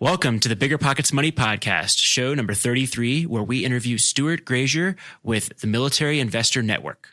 Welcome to the Bigger Pockets Money Podcast, show number 33, where we interview Stuart Grazier with the Military Investor Network.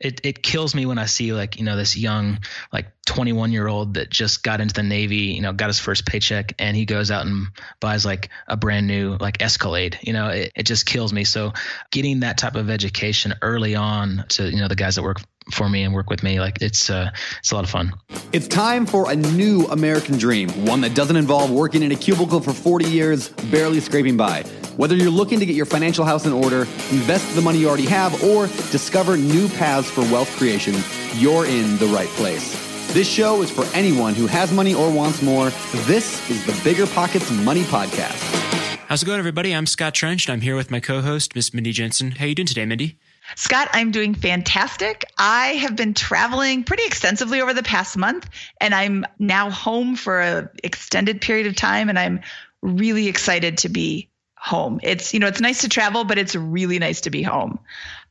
It it kills me when I see like, you know, this young, like 21 year old that just got into the Navy, you know, got his first paycheck and he goes out and buys like a brand new like Escalade. You know, it, it just kills me. So getting that type of education early on to, you know, the guys that work for me and work with me. Like it's uh, it's a lot of fun. It's time for a new American dream, one that doesn't involve working in a cubicle for 40 years, barely scraping by. Whether you're looking to get your financial house in order, invest the money you already have, or discover new paths for wealth creation, you're in the right place. This show is for anyone who has money or wants more. This is the Bigger Pockets Money Podcast. How's it going, everybody? I'm Scott Trench, and I'm here with my co-host, Miss Mindy Jensen. How you doing today, Mindy? Scott, I'm doing fantastic. I have been traveling pretty extensively over the past month, and I'm now home for an extended period of time, and I'm really excited to be home. It's, you know, it's nice to travel, but it's really nice to be home.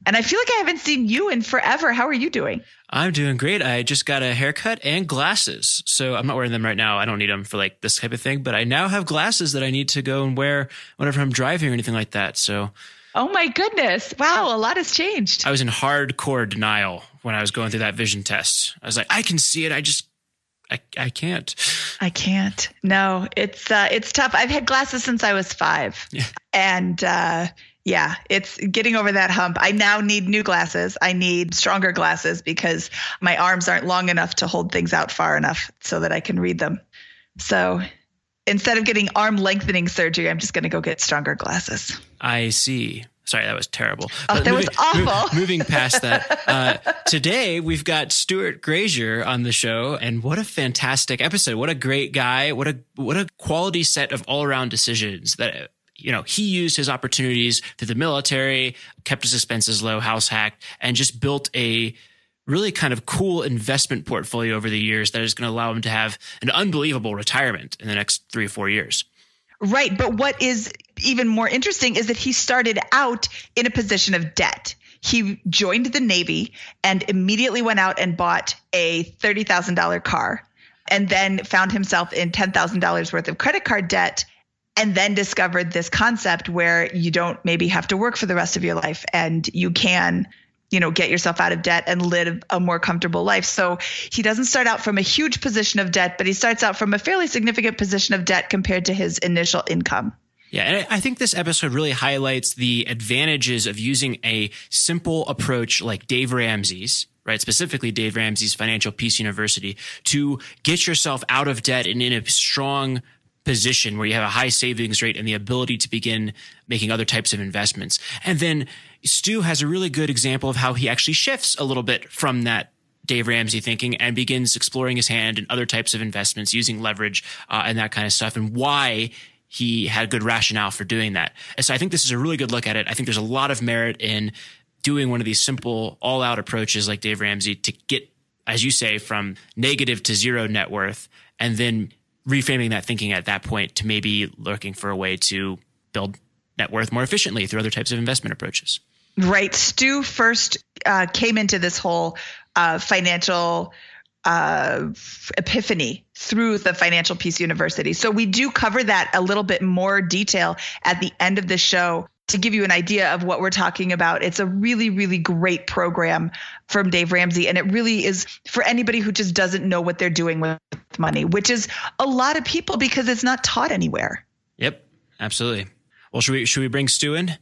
And I feel like I haven't seen you in forever. How are you doing? I'm doing great. I just got a haircut and glasses. So I'm not wearing them right now. I don't need them for like this type of thing, but I now have glasses that I need to go and wear whenever I'm driving or anything like that. So Oh my goodness. Wow, a lot has changed. I was in hardcore denial when I was going through that vision test. I was like, I can see it. I just I, I can't. I can't. No, it's uh, it's tough. I've had glasses since I was five, yeah. and uh, yeah, it's getting over that hump. I now need new glasses. I need stronger glasses because my arms aren't long enough to hold things out far enough so that I can read them. So instead of getting arm lengthening surgery, I'm just going to go get stronger glasses. I see. Sorry, that was terrible. Oh, that moving, was awful. moving past that, uh, today we've got Stuart Grazier on the show, and what a fantastic episode! What a great guy! What a what a quality set of all around decisions that you know he used his opportunities through the military, kept his expenses low, house hacked, and just built a really kind of cool investment portfolio over the years that is going to allow him to have an unbelievable retirement in the next three or four years. Right. But what is even more interesting is that he started out in a position of debt. He joined the Navy and immediately went out and bought a $30,000 car and then found himself in $10,000 worth of credit card debt and then discovered this concept where you don't maybe have to work for the rest of your life and you can you know get yourself out of debt and live a more comfortable life so he doesn't start out from a huge position of debt but he starts out from a fairly significant position of debt compared to his initial income yeah, and I think this episode really highlights the advantages of using a simple approach like Dave Ramsey's, right? Specifically, Dave Ramsey's Financial Peace University to get yourself out of debt and in a strong position where you have a high savings rate and the ability to begin making other types of investments. And then Stu has a really good example of how he actually shifts a little bit from that Dave Ramsey thinking and begins exploring his hand and other types of investments using leverage uh, and that kind of stuff and why he had good rationale for doing that. And so I think this is a really good look at it. I think there's a lot of merit in doing one of these simple all out approaches like Dave Ramsey to get, as you say, from negative to zero net worth and then reframing that thinking at that point to maybe looking for a way to build net worth more efficiently through other types of investment approaches. Right. Stu first uh, came into this whole uh, financial uh, epiphany through the Financial Peace University. So we do cover that a little bit more detail at the end of the show to give you an idea of what we're talking about. It's a really, really great program from Dave Ramsey. And it really is for anybody who just doesn't know what they're doing with money, which is a lot of people because it's not taught anywhere. Yep, absolutely. Well, should we should we bring Stu in?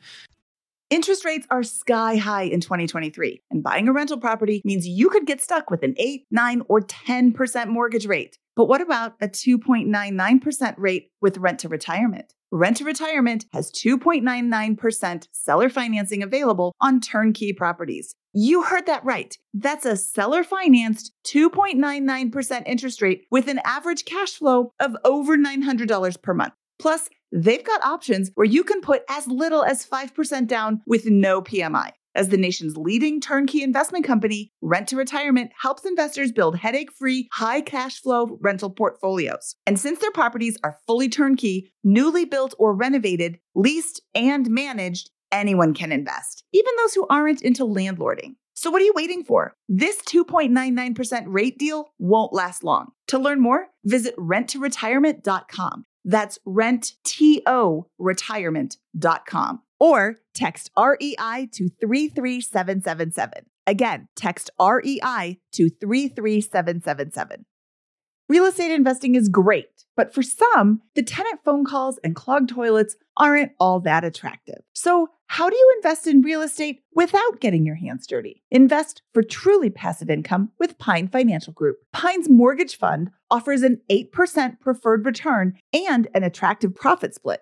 Interest rates are sky high in 2023, and buying a rental property means you could get stuck with an 8, 9, or 10% mortgage rate. But what about a 2.99% rate with rent to retirement? Rent to Retirement has 2.99% seller financing available on turnkey properties. You heard that right. That's a seller financed 2.99% interest rate with an average cash flow of over $900 per month. Plus, they've got options where you can put as little as 5% down with no PMI. As the nation's leading turnkey investment company, Rent to Retirement helps investors build headache free, high cash flow rental portfolios. And since their properties are fully turnkey, newly built or renovated, leased, and managed, anyone can invest, even those who aren't into landlording. So, what are you waiting for? This 2.99% rate deal won't last long. To learn more, visit renttoretirement.com. That's rentto retirement.com or text REI to 33777. Again, text REI to 33777. Real estate investing is great, but for some, the tenant phone calls and clogged toilets aren't all that attractive. So, how do you invest in real estate without getting your hands dirty? Invest for truly passive income with Pine Financial Group. Pine's mortgage fund offers an 8% preferred return and an attractive profit split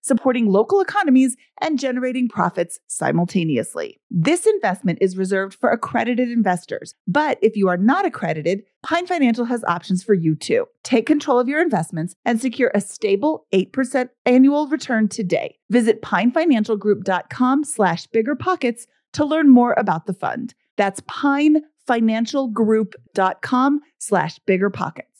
supporting local economies and generating profits simultaneously. This investment is reserved for accredited investors, but if you are not accredited, Pine Financial has options for you too. Take control of your investments and secure a stable 8% annual return today. Visit pinefinancialgroup.com slash biggerpockets to learn more about the fund. That's pinefinancialgroup.com slash biggerpockets.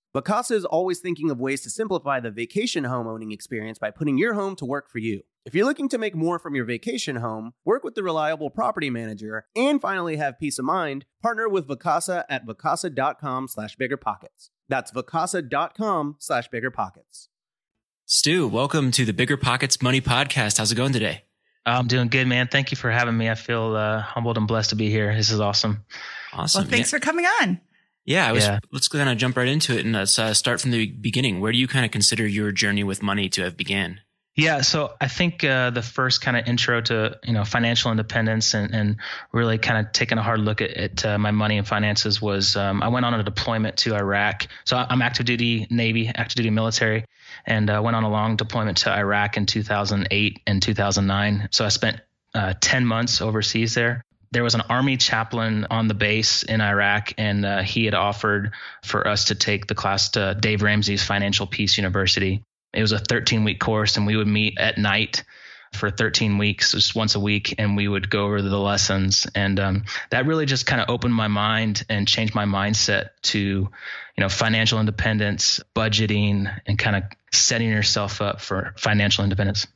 Vacasa is always thinking of ways to simplify the vacation home owning experience by putting your home to work for you. If you're looking to make more from your vacation home, work with the reliable property manager, and finally have peace of mind, partner with Vacasa at vacasa.com slash biggerpockets. That's vacasa.com slash biggerpockets. Stu, welcome to the Bigger Pockets Money Podcast. How's it going today? I'm doing good, man. Thank you for having me. I feel uh, humbled and blessed to be here. This is awesome. Awesome. Well, thanks yeah. for coming on. Yeah, I was, Yeah. let's kind of jump right into it and let's uh, start from the beginning. Where do you kind of consider your journey with money to have began? Yeah, so I think uh, the first kind of intro to you know financial independence and, and really kind of taking a hard look at, at uh, my money and finances was um, I went on a deployment to Iraq. So I'm active duty Navy, active duty military, and uh, went on a long deployment to Iraq in 2008 and 2009. So I spent uh, 10 months overseas there. There was an army chaplain on the base in Iraq, and uh, he had offered for us to take the class to Dave Ramsey's Financial Peace University. It was a 13 week course, and we would meet at night for 13 weeks, just once a week, and we would go over the lessons. And um, that really just kind of opened my mind and changed my mindset to, you know, financial independence, budgeting, and kind of setting yourself up for financial independence.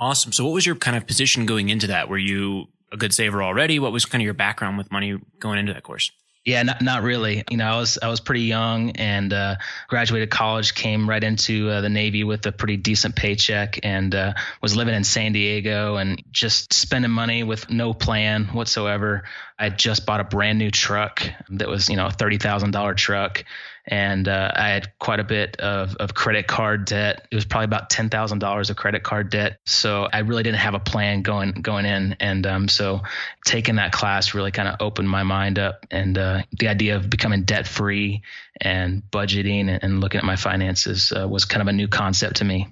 Awesome. So, what was your kind of position going into that? Were you a good saver already? What was kind of your background with money going into that course? Yeah, not not really. You know, I was I was pretty young and uh, graduated college, came right into uh, the Navy with a pretty decent paycheck, and uh, was living in San Diego and just spending money with no plan whatsoever. I just bought a brand new truck that was you know a thirty thousand dollar truck, and uh, I had quite a bit of, of credit card debt. It was probably about ten thousand dollars of credit card debt. So I really didn't have a plan going going in, and um, so taking that class really kind of opened my mind up, and uh, the idea of becoming debt free and budgeting and, and looking at my finances uh, was kind of a new concept to me.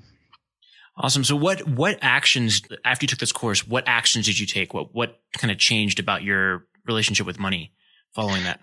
Awesome. So, what what actions after you took this course? What actions did you take? What what kind of changed about your relationship with money following that?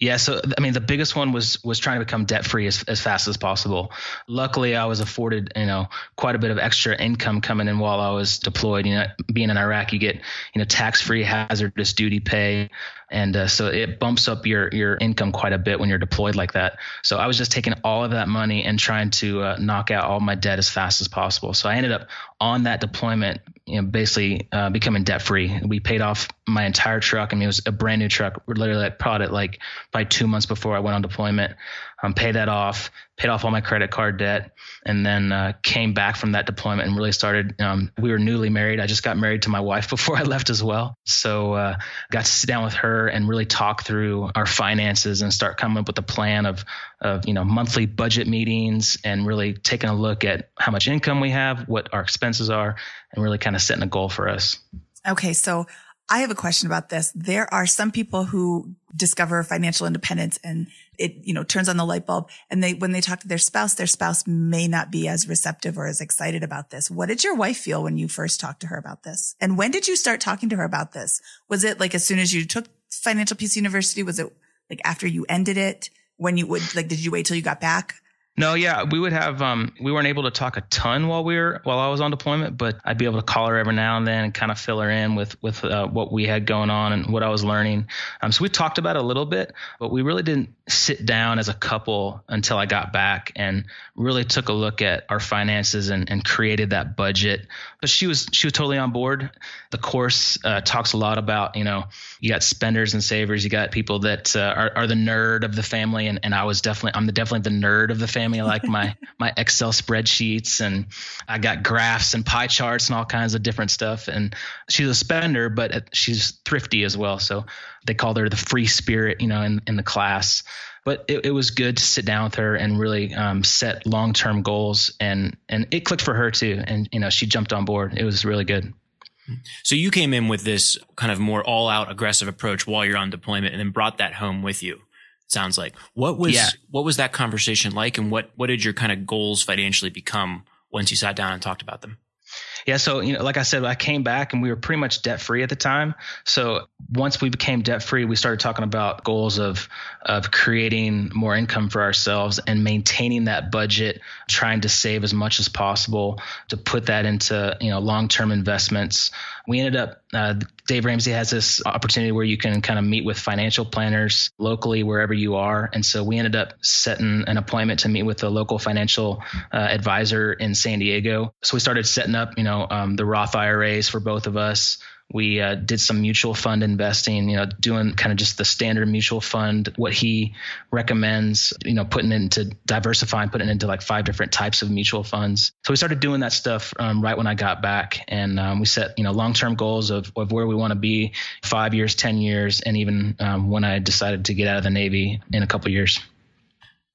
Yeah, so I mean, the biggest one was was trying to become debt free as, as fast as possible. Luckily, I was afforded you know quite a bit of extra income coming in while I was deployed. You know, being in Iraq, you get you know tax free hazardous duty pay, and uh, so it bumps up your your income quite a bit when you're deployed like that. So I was just taking all of that money and trying to uh, knock out all my debt as fast as possible. So I ended up on that deployment, you know, basically uh, becoming debt free. We paid off my entire truck. I mean, it was a brand new truck. We literally like bought it like by two months before I went on deployment. Um, pay that off, paid off all my credit card debt, and then uh, came back from that deployment and really started. Um, we were newly married. I just got married to my wife before I left as well. So uh, got to sit down with her and really talk through our finances and start coming up with a plan of of you know monthly budget meetings and really taking a look at how much income we have, what our expenses are, and really kind of setting a goal for us. Okay, so I have a question about this. There are some people who discover financial independence and it, you know, turns on the light bulb and they, when they talk to their spouse, their spouse may not be as receptive or as excited about this. What did your wife feel when you first talked to her about this? And when did you start talking to her about this? Was it like as soon as you took Financial Peace University? Was it like after you ended it? When you would like, did you wait till you got back? No, yeah, we would have. Um, we weren't able to talk a ton while we were while I was on deployment, but I'd be able to call her every now and then and kind of fill her in with with uh, what we had going on and what I was learning. Um, so we talked about it a little bit, but we really didn't sit down as a couple until I got back and really took a look at our finances and, and created that budget. But she was she was totally on board. The course uh, talks a lot about you know you got spenders and savers, you got people that uh, are, are the nerd of the family, and, and I was definitely I'm the, definitely the nerd of the family Like my my Excel spreadsheets and I got graphs and pie charts and all kinds of different stuff. And she's a spender, but she's thrifty as well. So they called her the free spirit, you know, in in the class. But it, it was good to sit down with her and really um, set long term goals, and and it clicked for her too. And you know, she jumped on board. It was really good. So you came in with this kind of more all out aggressive approach while you're on deployment and then brought that home with you sounds like. What was yeah. what was that conversation like and what what did your kind of goals financially become once you sat down and talked about them? Yeah, so you know, like I said, I came back and we were pretty much debt free at the time. So once we became debt free, we started talking about goals of of creating more income for ourselves and maintaining that budget, trying to save as much as possible to put that into you know long term investments. We ended up uh, Dave Ramsey has this opportunity where you can kind of meet with financial planners locally wherever you are, and so we ended up setting an appointment to meet with a local financial uh, advisor in San Diego. So we started setting up you know know, um, the Roth IRAs for both of us. We uh, did some mutual fund investing, you know, doing kind of just the standard mutual fund, what he recommends, you know, putting into diversifying, putting into like five different types of mutual funds. So we started doing that stuff um, right when I got back. And um, we set, you know, long term goals of, of where we want to be five years, 10 years, and even um, when I decided to get out of the Navy in a couple years.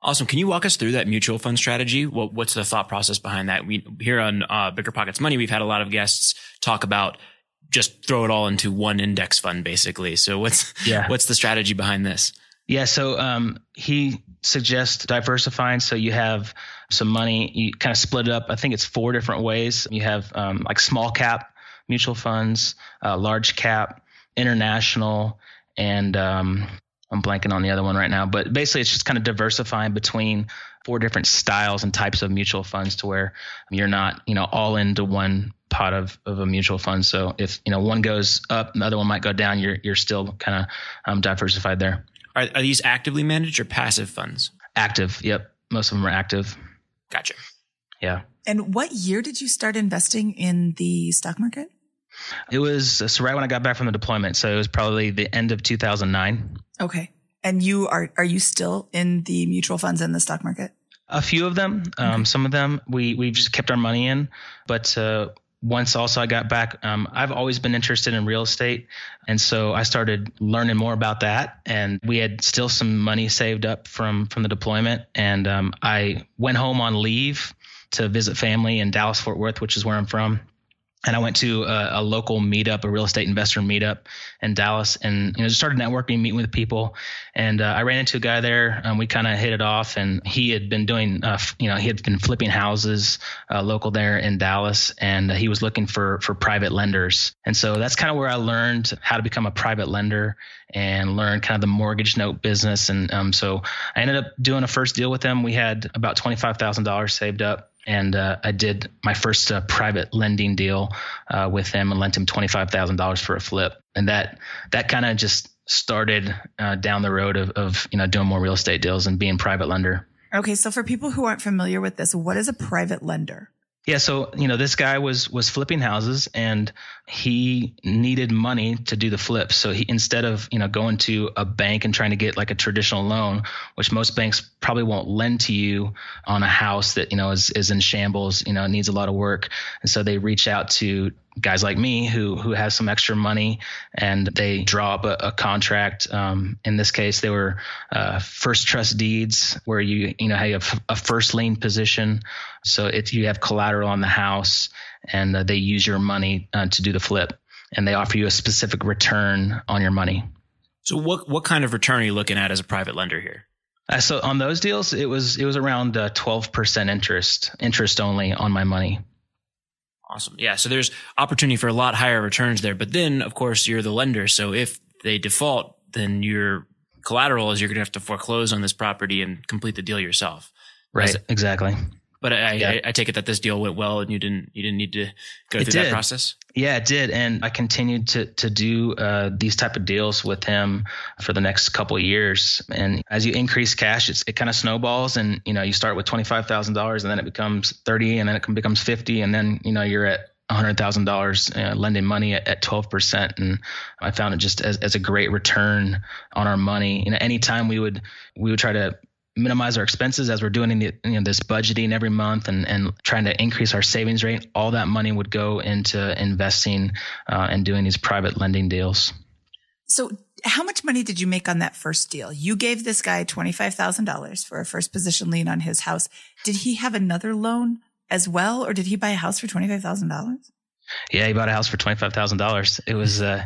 Awesome. Can you walk us through that mutual fund strategy? What, what's the thought process behind that? We here on uh, Bigger Pockets Money, we've had a lot of guests talk about just throw it all into one index fund, basically. So what's yeah. what's the strategy behind this? Yeah. So um, he suggests diversifying. So you have some money, you kind of split it up. I think it's four different ways. You have um, like small cap mutual funds, uh, large cap, international, and um, I'm blanking on the other one right now, but basically it's just kind of diversifying between four different styles and types of mutual funds to where you're not, you know, all into one pot of, of a mutual fund. So if, you know, one goes up, the other one might go down, you're, you're still kind of um, diversified there. Are, are these actively managed or passive funds? Active. Yep. Most of them are active. Gotcha. Yeah. And what year did you start investing in the stock market? It was so right when I got back from the deployment. So it was probably the end of 2009. Okay. And you are are you still in the mutual funds and the stock market? A few of them. Um. Some of them we we've just kept our money in, but. Uh, once also I got back, um, I've always been interested in real estate. And so I started learning more about that. And we had still some money saved up from, from the deployment. And um, I went home on leave to visit family in Dallas, Fort Worth, which is where I'm from and I went to a, a, local meetup, a real estate investor meetup in Dallas, and you know just started networking, meeting with people, and uh, I ran into a guy there. and we kind of hit it off, and he had been doing, uh, you know, he had been flipping houses uh, local there in Dallas, and he was looking for for private lenders, and so that's kind of where I learned how to become a private lender and learn kind of the mortgage note business, and um, so I ended up doing a first deal with him. We had about twenty five thousand dollars saved up and uh, I did my first uh, private lending deal uh, with him and lent him twenty five thousand dollars for a flip, and that that kind of just started uh, down the road of, of you know doing more real estate deals and being private lender. Okay, so for people who aren't familiar with this, what is a private lender? Yeah, so you know this guy was was flipping houses and he needed money to do the flip. So he instead of you know going to a bank and trying to get like a traditional loan, which most banks probably won't lend to you on a house that you know is is in shambles, you know needs a lot of work, and so they reach out to guys like me who who has some extra money and they draw up a, a contract. Um, in this case, they were uh, first trust deeds where you you know have a first lien position, so if you have collateral on the house and uh, they use your money uh, to do the flip, and they offer you a specific return on your money. So what what kind of return are you looking at as a private lender here? Uh, so on those deals, it was it was around uh, twelve percent interest, interest only on my money. Awesome. Yeah. So there's opportunity for a lot higher returns there. But then, of course, you're the lender. So if they default, then your collateral is you're going to have to foreclose on this property and complete the deal yourself. Right. exactly. But I, yeah. I, I, take it that this deal went well, and you didn't you didn't need to go it through did. that process. Yeah, it did, and I continued to to do uh, these type of deals with him for the next couple of years. And as you increase cash, it's, it kind of snowballs, and you know you start with twenty five thousand dollars, and then it becomes thirty, and then it becomes fifty, and then you know you're at hundred thousand uh, dollars lending money at twelve percent, and I found it just as, as a great return on our money. You know, anytime we would we would try to minimize our expenses as we're doing you know, this budgeting every month and, and trying to increase our savings rate, all that money would go into investing uh, and doing these private lending deals. So, how much money did you make on that first deal? You gave this guy $25,000 for a first position lien on his house. Did he have another loan as well, or did he buy a house for $25,000? Yeah, he bought a house for $25,000. It was, uh,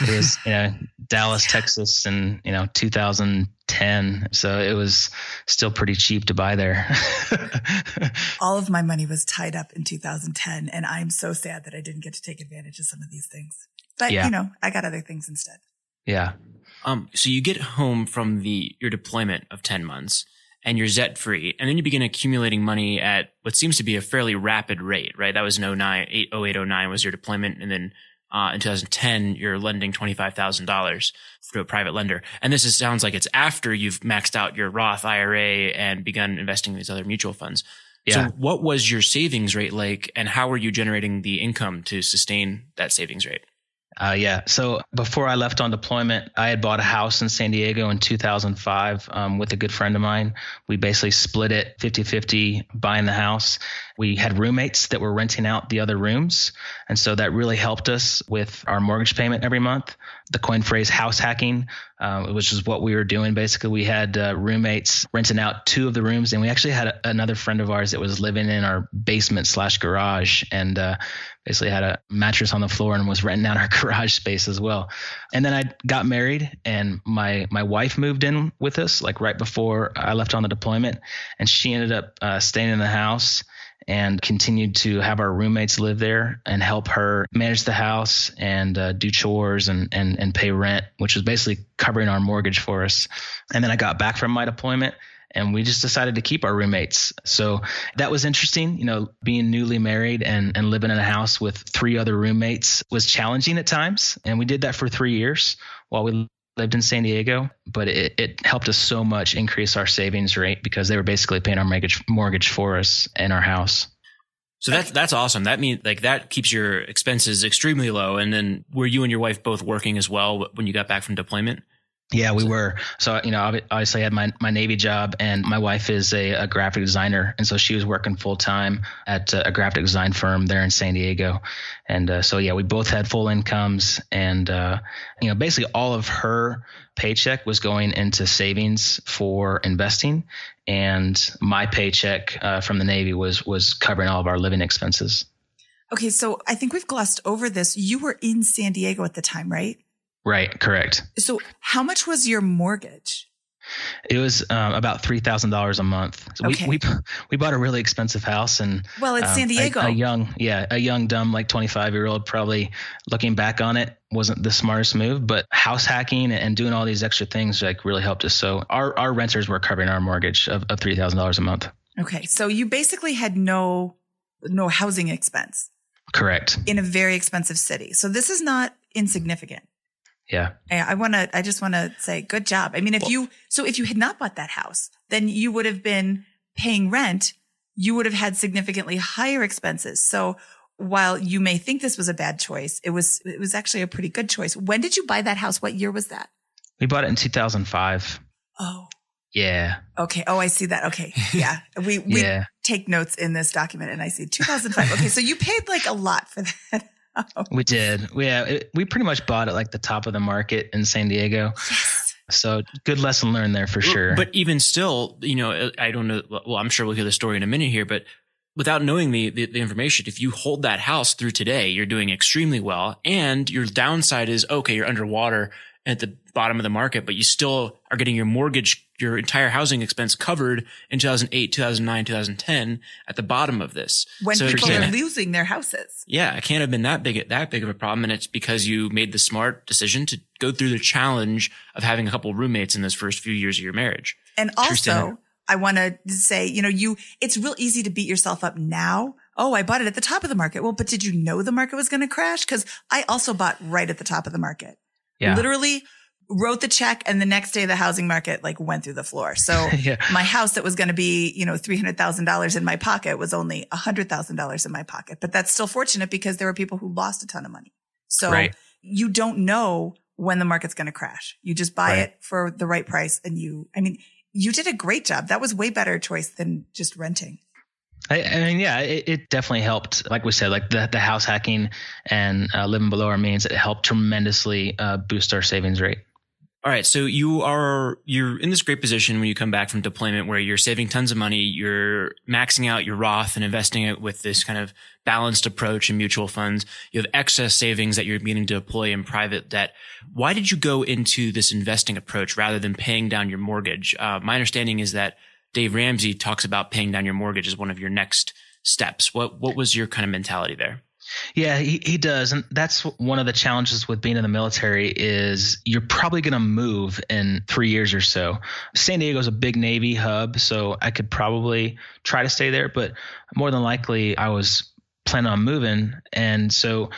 it was you know Dallas, Texas, in you know 2010. So it was still pretty cheap to buy there. All of my money was tied up in 2010, and I'm so sad that I didn't get to take advantage of some of these things. But yeah. you know, I got other things instead. Yeah. Um. So you get home from the your deployment of 10 months. And you're ZET free. And then you begin accumulating money at what seems to be a fairly rapid rate, right? That was in 09, 08, 09 was your deployment. And then uh, in 2010, you're lending $25,000 to a private lender. And this is, sounds like it's after you've maxed out your Roth IRA and begun investing in these other mutual funds. Yeah. So what was your savings rate like and how were you generating the income to sustain that savings rate? Uh, yeah. So before I left on deployment, I had bought a house in San Diego in 2005 um, with a good friend of mine. We basically split it 50 50 buying the house. We had roommates that were renting out the other rooms. And so that really helped us with our mortgage payment every month. The coin phrase house hacking, uh, which is what we were doing. Basically, we had uh, roommates renting out two of the rooms, and we actually had a, another friend of ours that was living in our basement slash garage. And uh, basically had a mattress on the floor and was renting out our garage space as well. And then I got married and my my wife moved in with us like right before I left on the deployment and she ended up uh, staying in the house and continued to have our roommates live there and help her manage the house and uh, do chores and, and and pay rent, which was basically covering our mortgage for us. And then I got back from my deployment and we just decided to keep our roommates. So that was interesting. You know, being newly married and, and living in a house with three other roommates was challenging at times. And we did that for three years while we lived in San Diego, but it, it helped us so much increase our savings rate because they were basically paying our mortgage, mortgage for us in our house. So that's that's awesome. That means like that keeps your expenses extremely low. And then were you and your wife both working as well when you got back from deployment? Yeah, we were. So, you know, obviously I had my, my Navy job and my wife is a, a graphic designer. And so she was working full time at a graphic design firm there in San Diego. And uh, so, yeah, we both had full incomes and, uh, you know, basically all of her paycheck was going into savings for investing. And my paycheck uh, from the Navy was, was covering all of our living expenses. Okay. So I think we've glossed over this. You were in San Diego at the time, right? Right, correct. So, how much was your mortgage? It was um, about three thousand dollars a month. So okay. we, we we bought a really expensive house, and well, it's um, San Diego. A, a, young, yeah, a young, dumb, like twenty five year old, probably looking back on it, wasn't the smartest move. But house hacking and doing all these extra things like really helped us. So our our renters were covering our mortgage of, of three thousand dollars a month. Okay, so you basically had no no housing expense. Correct. In a very expensive city, so this is not insignificant. Yeah. I want to, I just want to say good job. I mean, if well, you, so if you had not bought that house, then you would have been paying rent you would have had significantly higher expenses. So while you may think this was a bad choice, it was it was actually a pretty good choice. When did you buy that house? What year was that? We bought it in 2005. Oh, Yeah. okay. Oh, I see that. Okay, yeah. We we Yeah. take notes in this document, and I see 2005. Okay, so you paid like a lot for that. House. We did. Yeah. Uh, it, we pretty much bought it like the top of the market in San Diego. Yes. So good lesson learned there for sure. But even still, you know, I don't know. Well, I'm sure we'll hear the story in a minute here, but without knowing the, the, the information, if you hold that house through today, you're doing extremely well. And your downside is, okay, you're underwater at the bottom of the market, but you still are getting your mortgage, your entire housing expense covered in 2008, 2009, 2010 at the bottom of this. When So people are losing their houses. yeah, it can't have been that big, that big of a problem. And it's because you made the smart decision to go through the challenge of having a couple roommates in those first few years of your marriage. And also, I want to say, you know, you, it's real easy to beat yourself up now. Oh, I bought it at the top of the market. Well, but did you know the market was going to crash? Cause I also bought right at the top of the market. Yeah. Literally wrote the check and the next day the housing market like went through the floor. So yeah. my house that was going to be, you know, $300,000 in my pocket was only $100,000 in my pocket. But that's still fortunate because there were people who lost a ton of money. So Right. you don't know when the market's going to crash. You just buy Right. it for the right price. And you, I mean, you did a great job. That was way better choice than just renting. I, I mean, yeah, it, it definitely helped. Like we said, like the, the house hacking and uh, living below our means, it helped tremendously uh, boost our savings rate. All right. So you are, you're in this great position when you come back from deployment where you're saving tons of money. You're maxing out your Roth and investing it with this kind of balanced approach in mutual funds. You have excess savings that you're beginning to deploy in private debt. Why did you go into this investing approach rather than paying down your mortgage? Uh, my understanding is that Dave Ramsey talks about paying down your mortgage as one of your next steps. What, what was your kind of mentality there? Yeah, he, he does, and that's one of the challenges with being in the military is you're probably going to move in three years or so. San Diego is a big Navy hub, so I could probably try to stay there, but more than likely I was planning on moving, and so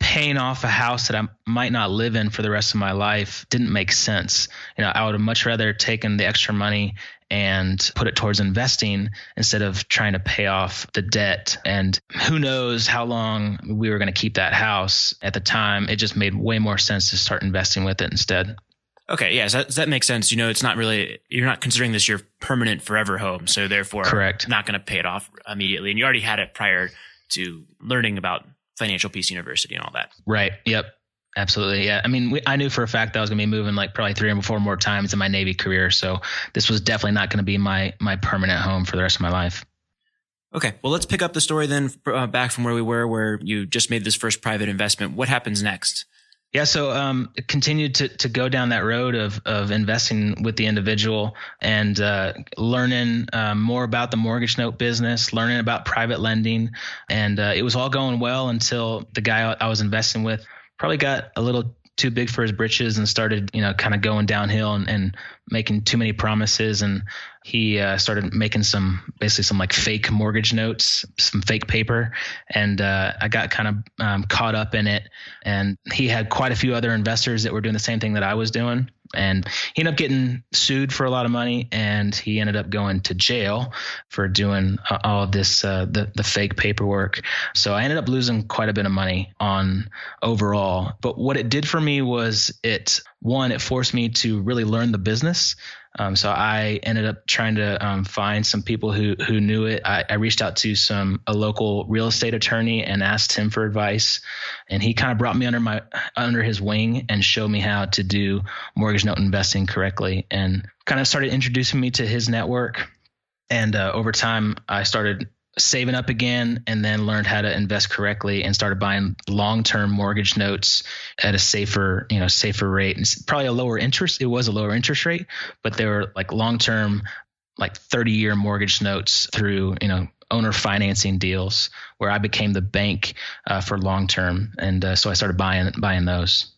paying off a house that I might not live in for the rest of my life didn't make sense. You know, I would have much rather taken the extra money and put it towards investing instead of trying to pay off the debt. And who knows how long we were going to keep that house at the time. It just made way more sense to start investing with it instead. Okay. Yeah. So that, that makes sense. You know, it's not really, you're not considering this your permanent forever home. So therefore, Correct. not going to pay it off immediately. And you already had it prior to learning about Financial Peace University and all that. Right. Yep. Absolutely. Yeah. I mean, we, I knew for a fact that I was going to be moving like probably three or four more times in my Navy career. So this was definitely not going to be my, my permanent home for the rest of my life. Okay. Well, let's pick up the story then uh, back from where we were, where you just made this first private investment. What happens next? Yeah, so um, continued to to go down that road of of investing with the individual and uh, learning um, more about the mortgage note business, learning about private lending, and uh, it was all going well until the guy I was investing with probably got a little too big for his britches and started, you know, kind of going downhill and, and making too many promises. And he uh, started making some, basically some like fake mortgage notes, some fake paper. And uh, I got kind of um, caught up in it. And he had quite a few other investors that were doing the same thing that I was doing. And he ended up getting sued for a lot of money, and he ended up going to jail for doing uh, all of this uh, the the fake paperwork. So I ended up losing quite a bit of money on overall. But what it did for me was it one it forced me to really learn the business. Um, so I ended up trying to um, find some people who who knew it. I, I reached out to some a local real estate attorney and asked him for advice, and he kind of brought me under my under his wing and showed me how to do mortgage note investing correctly, and kind of started introducing me to his network. And uh, over time, I started saving up again and then learned how to invest correctly and started buying long-term mortgage notes at a safer you know safer rate it's probably a lower interest it was a lower interest rate but they were like long-term like 30 year mortgage notes through you know owner financing deals where i became the bank uh, for long term and uh, so i started buying buying those.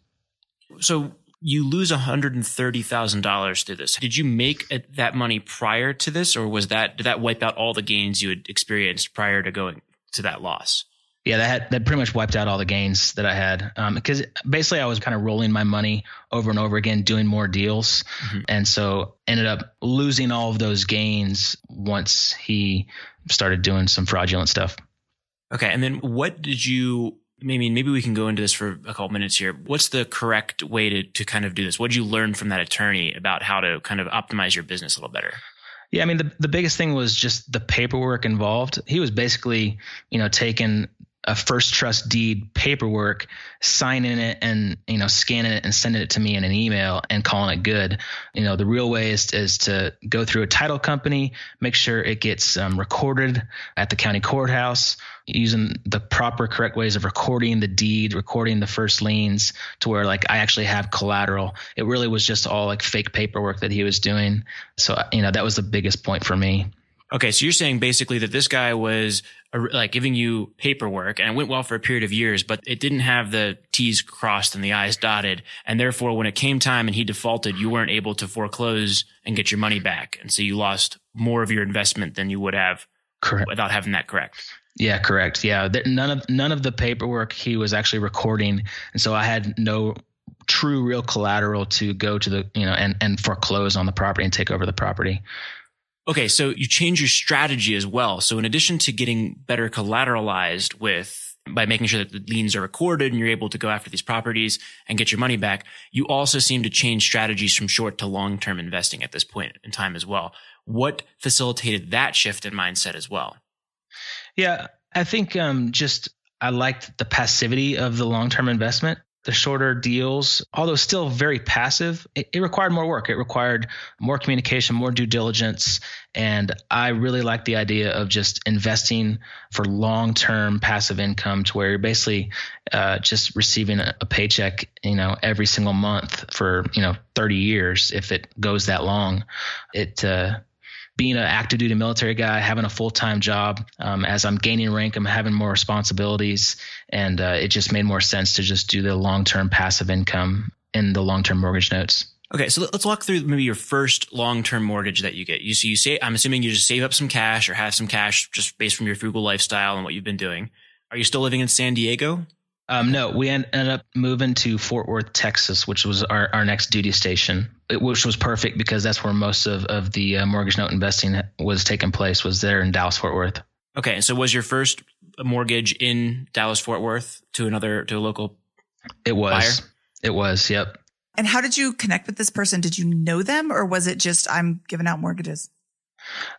So you lose $130,000 through this. Did you make that money prior to this or was that, did that wipe out all the gains you had experienced prior to going to that loss? Yeah, that had, that pretty much wiped out all the gains that I had because um, basically I was kind of rolling my money over and over again, doing more deals, mm-hmm. and so ended up losing all of those gains once he started doing some fraudulent stuff. Okay, and then what did you? I mean, maybe we can go into this for a couple minutes here. What's the correct way to to kind of do this? What did you learn from that attorney about how to kind of optimize your business a little better? Yeah, I mean the the biggest thing was just the paperwork involved. He was basically, you know, taking a first trust deed paperwork, signing it and you know scanning it and sending it to me in an email and calling it good. You know the real way is, is to go through a title company, make sure it gets um, recorded at the county courthouse using the proper correct ways of recording the deed, recording the first liens to where like I actually have collateral. It really was just all like fake paperwork that he was doing. So you know that was the biggest point for me. Okay, so you're saying basically that this guy was uh, like giving you paperwork and it went well for a period of years, but it didn't have the T's crossed and the I's dotted. And therefore, when it came time and he defaulted, you weren't able to foreclose and get your money back. And so you lost more of your investment than you would have correct. without having that correct. Yeah, correct. Yeah, none of none of the paperwork he was actually recording, and so I had no true real collateral to go to the you know and and foreclose on the property and take over the property. Okay, so you change your strategy as well. So in addition to getting better collateralized with by making sure that the liens are recorded and you're able to go after these properties and get your money back, you also seem to change strategies from short to long term investing at this point in time as well. What facilitated that shift in mindset as well? Yeah, I think um, just I liked the passivity of the long term investment the shorter deals, although still very passive, it, it, required more work. It required more communication, more due diligence. And I really like the idea of just investing for long term passive income to where you're basically uh, just receiving a, a, paycheck, you know, every single month for, you know, 30 years if it goes that long. It, uh, being an active duty military guy, having a full time job, um, as I'm gaining rank, I'm having more responsibilities, and uh, it just made more sense to just do the long term passive income in the long term mortgage notes. Okay, so let's walk through maybe your first long-term mortgage that you get. You so you say I'm assuming you just save up some cash or have some cash just based from your frugal lifestyle and what you've been doing. Are you still living in San Diego? Um, no, we ended up moving to Fort Worth, Texas, which was our, our next duty station, which was perfect because that's where most of, of the uh, mortgage note investing was taking place was there in Dallas, Fort Worth. Okay. So was your first mortgage in Dallas, Fort Worth to another, to a local It was. Buyer? It was. Yep. And how did you connect with this person? Did you know them or was it just I'm giving out mortgages?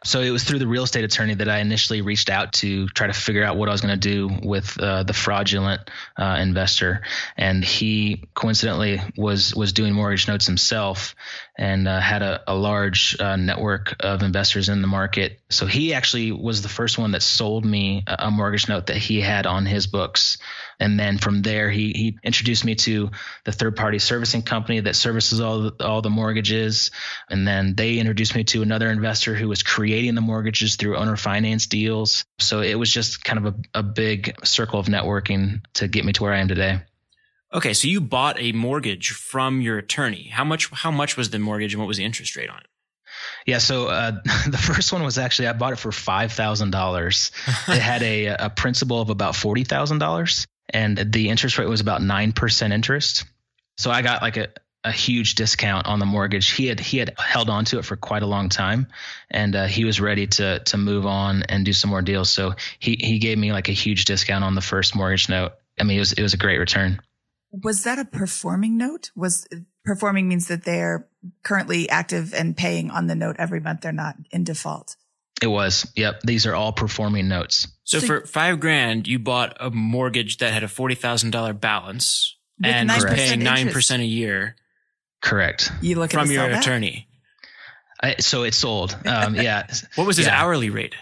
So it was through the real estate attorney that I initially reached out to try to figure out what I was going to do with uh, the fraudulent uh, investor, and he coincidentally was was doing mortgage notes himself and uh, had a, a large uh, network of investors in the market. So he actually was the first one that sold me a mortgage note that he had on his books. And then from there, he, he introduced me to the third party servicing company that services all the, all the mortgages. And then they introduced me to another investor who was creating the mortgages through owner finance deals. So it was just kind of a, a big circle of networking to get me to where I am today. Okay, so you bought a mortgage from your attorney. How much? How much was the mortgage, and what was the interest rate on it? Yeah, so uh, the first one was actually I bought it for five thousand dollars. it had a a principal of about forty thousand dollars, and the interest rate was about 9% interest. So I got like a, a huge discount on the mortgage. He had he had held on to it for quite a long time, and uh, he was ready to to move on and do some more deals. So he he gave me like a huge discount on the first mortgage note. I mean, it was it was a great return. Was that a performing note? Was performing means that they're currently active and paying on the note every month. They're not in default. It was. Yep. These are all performing notes. So, so for five grand, you bought a mortgage that had a forty thousand dollar balance and was paying nine percent a year. Correct. You look from your attorney. I, so it sold. Um, yeah. what was his yeah. hourly rate?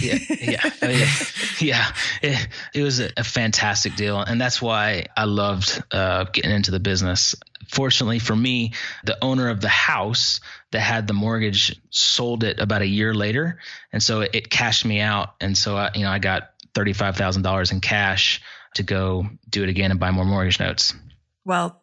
Yeah, yeah, yeah. It, it was a, a, fantastic deal, and that's why I loved uh, getting into the business. Fortunately for me, the owner of the house that had the mortgage sold it about a year later, and so it, it cashed me out, and so I, you know I got thirty five thousand dollars in cash to go do it again and buy more mortgage notes. Well,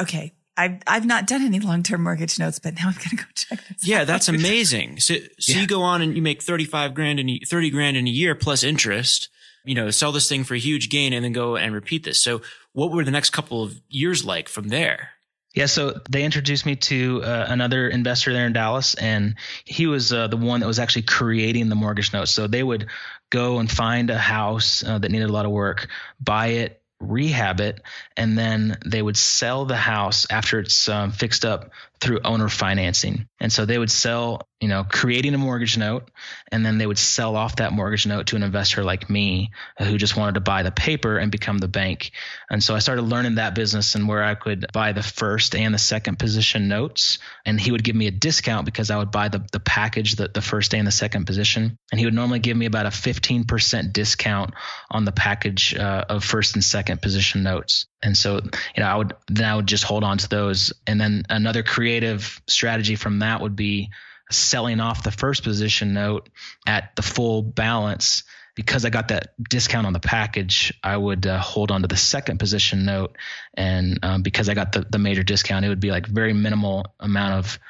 okay, I've I've not done any long term mortgage notes, but now I'm gonna go check this. Yeah, out. that's amazing. So so yeah. you go on and you make thirty five grand and thirty grand in a year plus interest you know, sell this thing for a huge gain and then go and repeat this. So what were the next couple of years like from there? Yeah, so they introduced me to uh, another investor there in Dallas, and he was uh, the one that was actually creating the mortgage notes. So they would go and find a house uh, that needed a lot of work, buy it, rehab it, and then they would sell the house after it's um, fixed up through owner financing. And so they would sell, you know, creating a mortgage note, and then they would sell off that mortgage note to an investor like me who just wanted to buy the paper and become the bank. And so I started learning that business and where I could buy the first and the second position notes. And he would give me a discount because I would buy the, the package, the, the first and the second position. And he would normally give me about a 15% discount on the package uh, of first and second position notes. And so, you know, I would then I would just hold on to those. And then another creative strategy from that would be selling off the first position note at the full balance. Because I got that discount on the package, I would uh, hold on to the second position note. And um, because I got the, the major discount, it would be like very minimal amount of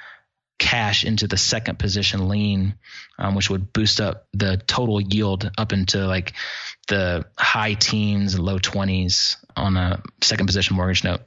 cash into the second position lien, um, which would boost up the total yield up into like the high teens, low 20s on a second position mortgage note.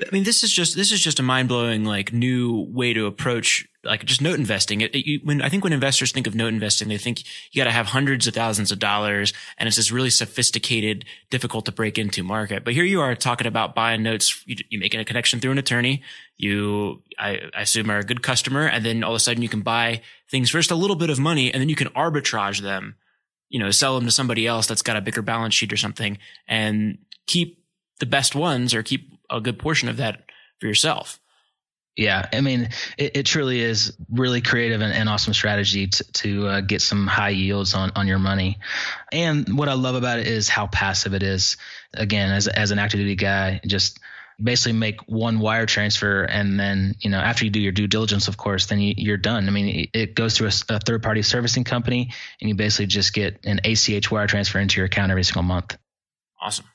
I mean, this is just this is just a mind blowing like new way to approach like just note investing. It, it, you, when I think when investors think of note investing, they think you got to have hundreds of thousands of dollars, and it's this really sophisticated, difficult to break into market. But here you are talking about buying notes. You, you making a connection through an attorney. You, I, I assume, are a good customer, and then all of a sudden you can buy things for just a little bit of money, and then you can arbitrage them. You know, sell them to somebody else that's got a bigger balance sheet or something, and keep the best ones or keep a good portion of that for yourself. Yeah, I mean, it, it truly is really creative and, and awesome strategy to, to uh, get some high yields on, on your money. And what I love about it is how passive it is. Again, as as an active duty guy, just basically make one wire transfer and then you know after you do your due diligence of course then you, are done i mean it goes through a, a, third party servicing company and you basically just get an ach wire transfer into your account every single month awesome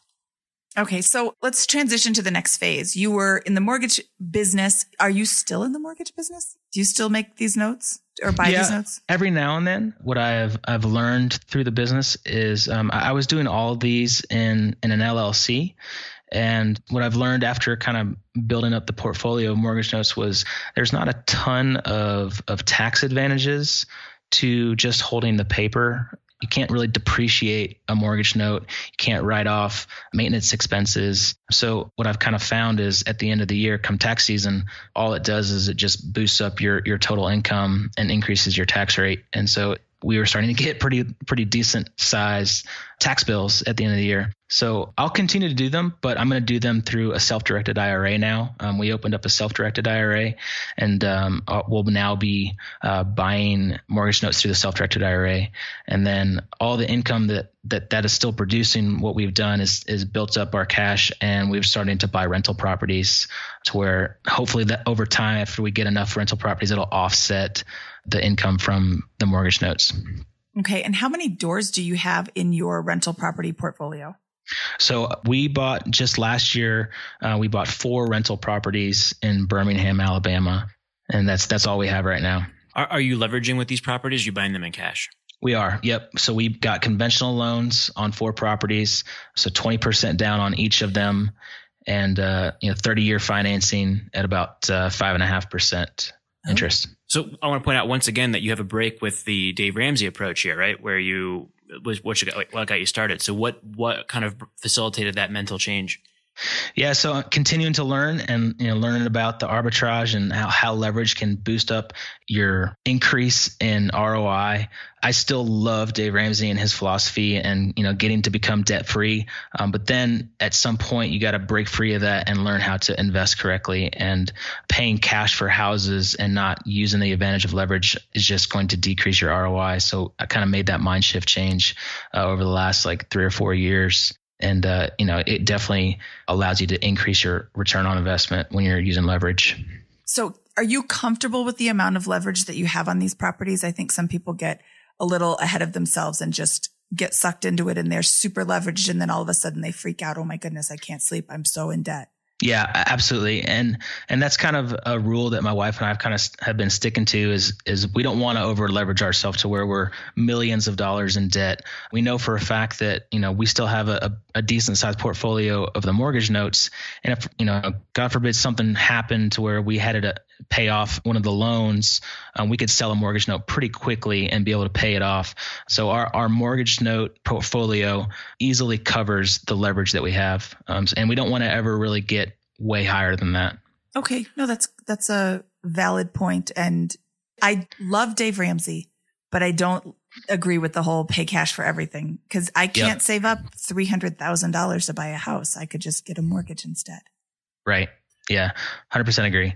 Okay, so let's transition to the next phase. You were in the mortgage business. Are you still in the mortgage business? Do you still make these notes or buy yeah, these notes? Every now and then, what I've I've learned through the business is um, I was doing all of these in in an LLC, and what I've learned after kind of building up the portfolio of mortgage notes was there's not a ton of of tax advantages to just holding the paper you can't really depreciate a mortgage note. You can't write off maintenance expenses. So what I've kind of found is at the end of the year, come tax season, all it does is it just boosts up your your total income and increases your tax rate. And so we were starting to get pretty pretty decent sized tax bills at the end of the year. So I'll continue to do them, but I'm going to do them through a self-directed IRA now. Um, we opened up a self-directed IRA, and um, uh, we'll now be uh, buying mortgage notes through the self-directed IRA, and then all the income that that that is still producing. What we've done is is built up our cash, and we're starting to buy rental properties to where hopefully that over time, after we get enough rental properties, it'll offset the income from the mortgage notes. Okay. And how many doors do you have in your rental property portfolio? So we bought just last year. Uh, we bought four rental properties in Birmingham, Alabama, and that's that's all we have right now. Are, are you leveraging with these properties? Are you buying them in cash? We are. Yep. So we got conventional loans on four properties, so twenty percent down on each of them, and uh, you know thirty year financing at about uh, five and a half percent interest. So I want to point out once again that you have a break with the Dave Ramsey approach here, right? Where you was what, you got, what got you started. So what what kind of facilitated that mental change? Yeah, so continuing to learn and you know learning about the arbitrage and how, how leverage can boost up your increase in ROI. I still love Dave Ramsey and his philosophy and you know getting to become debt free. Um, but then at some point you got to break free of that and learn how to invest correctly. And paying cash for houses and not using the advantage of leverage is just going to decrease your ROI. So I kind of made that mind shift change uh, over the last like three or four years and uh, you know it definitely allows you to increase your return on investment when you're using leverage. So are you comfortable with the amount of leverage that you have on these properties? I think some people get a little ahead of themselves and just get sucked into it and they're super leveraged and then all of a sudden they freak out oh my goodness i can't sleep. I'm so in debt Yeah, absolutely. And and that's kind of a rule that my wife and I have kind of have been sticking to is is we don't want to over leverage ourselves to where we're millions of dollars in debt. We know for a fact that, you know, we still have a, a decent sized portfolio of the mortgage notes. And if, you know, God forbid something happened to where we had to pay off one of the loans, um, we could sell a mortgage note pretty quickly and be able to pay it off. So our, our mortgage note portfolio easily covers the leverage that we have. Um, and we don't want to ever really get way higher than that. Okay. No, that's, that's a valid point. And I love Dave Ramsey, but I don't agree with the whole pay cash for everything because I can't yep. save up $300,000 to buy a house. I could just get a mortgage instead. Right. Yeah. 100% agree.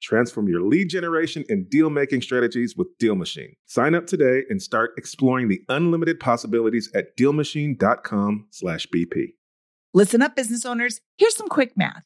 Transform your lead generation and deal making strategies with DealMachine. Sign up today and start exploring the unlimited possibilities at DealMachine.com/bp. Listen up, business owners. Here's some quick math: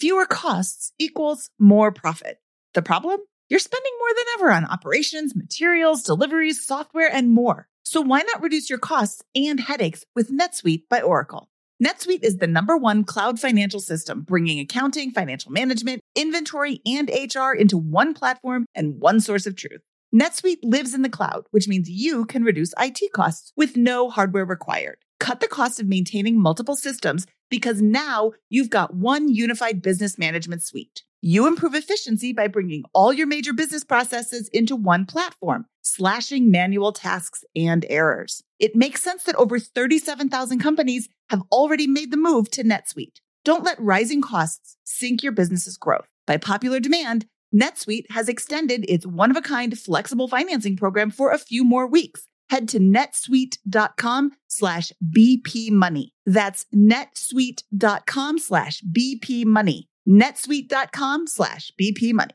fewer costs equals more profit. The problem? You're spending more than ever on operations, materials, deliveries, software, and more. So why not reduce your costs and headaches with NetSuite by Oracle? NetSuite is the number one cloud financial system, bringing accounting, financial management, inventory, and HR into one platform and one source of truth. NetSuite lives in the cloud, which means you can reduce IT costs with no hardware required. Cut the cost of maintaining multiple systems because now you've got one unified business management suite. You improve efficiency by bringing all your major business processes into one platform slashing manual tasks and errors. It makes sense that over 37,000 companies have already made the move to NetSuite. Don't let rising costs sink your business's growth. By popular demand, NetSuite has extended its one of a kind flexible financing program for a few more weeks. Head to netsuite.com slash BP money. That's netsuite.com slash BP money. netsuite.com slash BP money.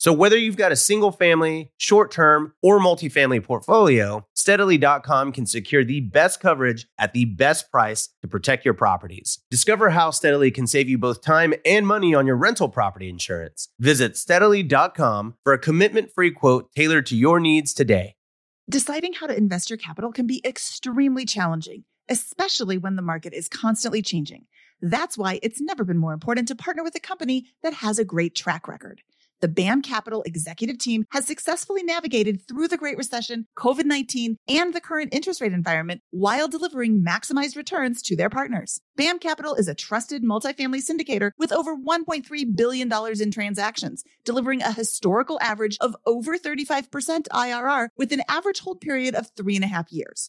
So whether you've got a single family, short term, or multifamily portfolio, steadily.com can secure the best coverage at the best price to protect your properties. Discover how Steadily can save you both time and money on your rental property insurance. Visit steadily.com for a commitment free quote tailored to your needs today. Deciding how to invest your capital can be extremely challenging, especially when the market is constantly changing. That's why it's never been more important to partner with a company that has a great track record. The BAM Capital executive team has successfully navigated through the Great Recession, COVID 19, and the current interest rate environment while delivering maximized returns to their partners. BAM Capital is a trusted multifamily syndicator with over $1.3 billion in transactions, delivering a historical average of over 35% IRR with an average hold period of three and a half years.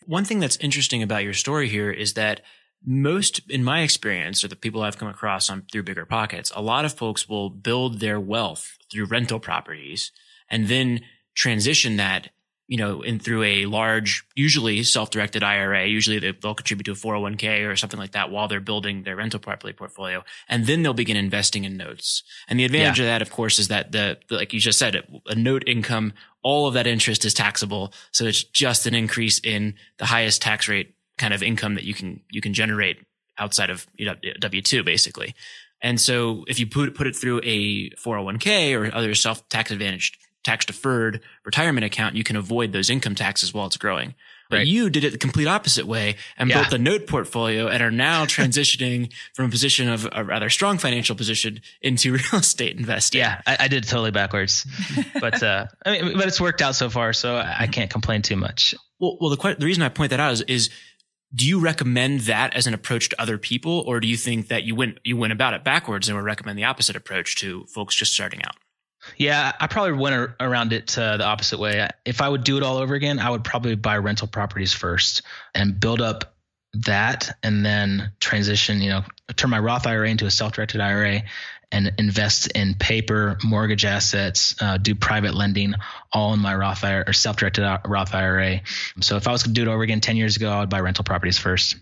One thing that's interesting about your story here is that most, in my experience, or the people I've come across on through BiggerPockets, a lot of folks will build their wealth through rental properties and then transition that, you know, in through a large, usually self-directed IRA. Usually they'll contribute to a 401k or something like that while they're building their rental property portfolio. And then they'll begin investing in notes. And the advantage yeah. of that, of course, is that the, the, like you just said, a note income, all of that interest is taxable. So it's just an increase in the highest tax rate kind of income that you can you can generate outside of you know, W two basically. And so if you put put it through a 401k or other self tax advantaged tax deferred retirement account, you can avoid those income taxes while it's growing. But right. you did it the complete opposite way and yeah. built a note portfolio and are now transitioning from a position of a rather strong financial position into real estate investing. Yeah, I, I did totally backwards, but uh, I mean, but it's worked out so far, so I can't complain too much. Well, well, the the reason I point that out is, is do you recommend that as an approach to other people, or do you think that you went you went about it backwards and would recommend the opposite approach to folks just starting out? Yeah, I probably went around it uh, the opposite way. If I would do it all over again, I would probably buy rental properties first and build up that, and then transition. You know, turn my Roth IRA into a self-directed IRA, and invest in paper, mortgage assets, uh, do private lending, all in my Roth IRA or self-directed Roth IRA. So if I was to do it over again 10 years ago, I would buy rental properties first.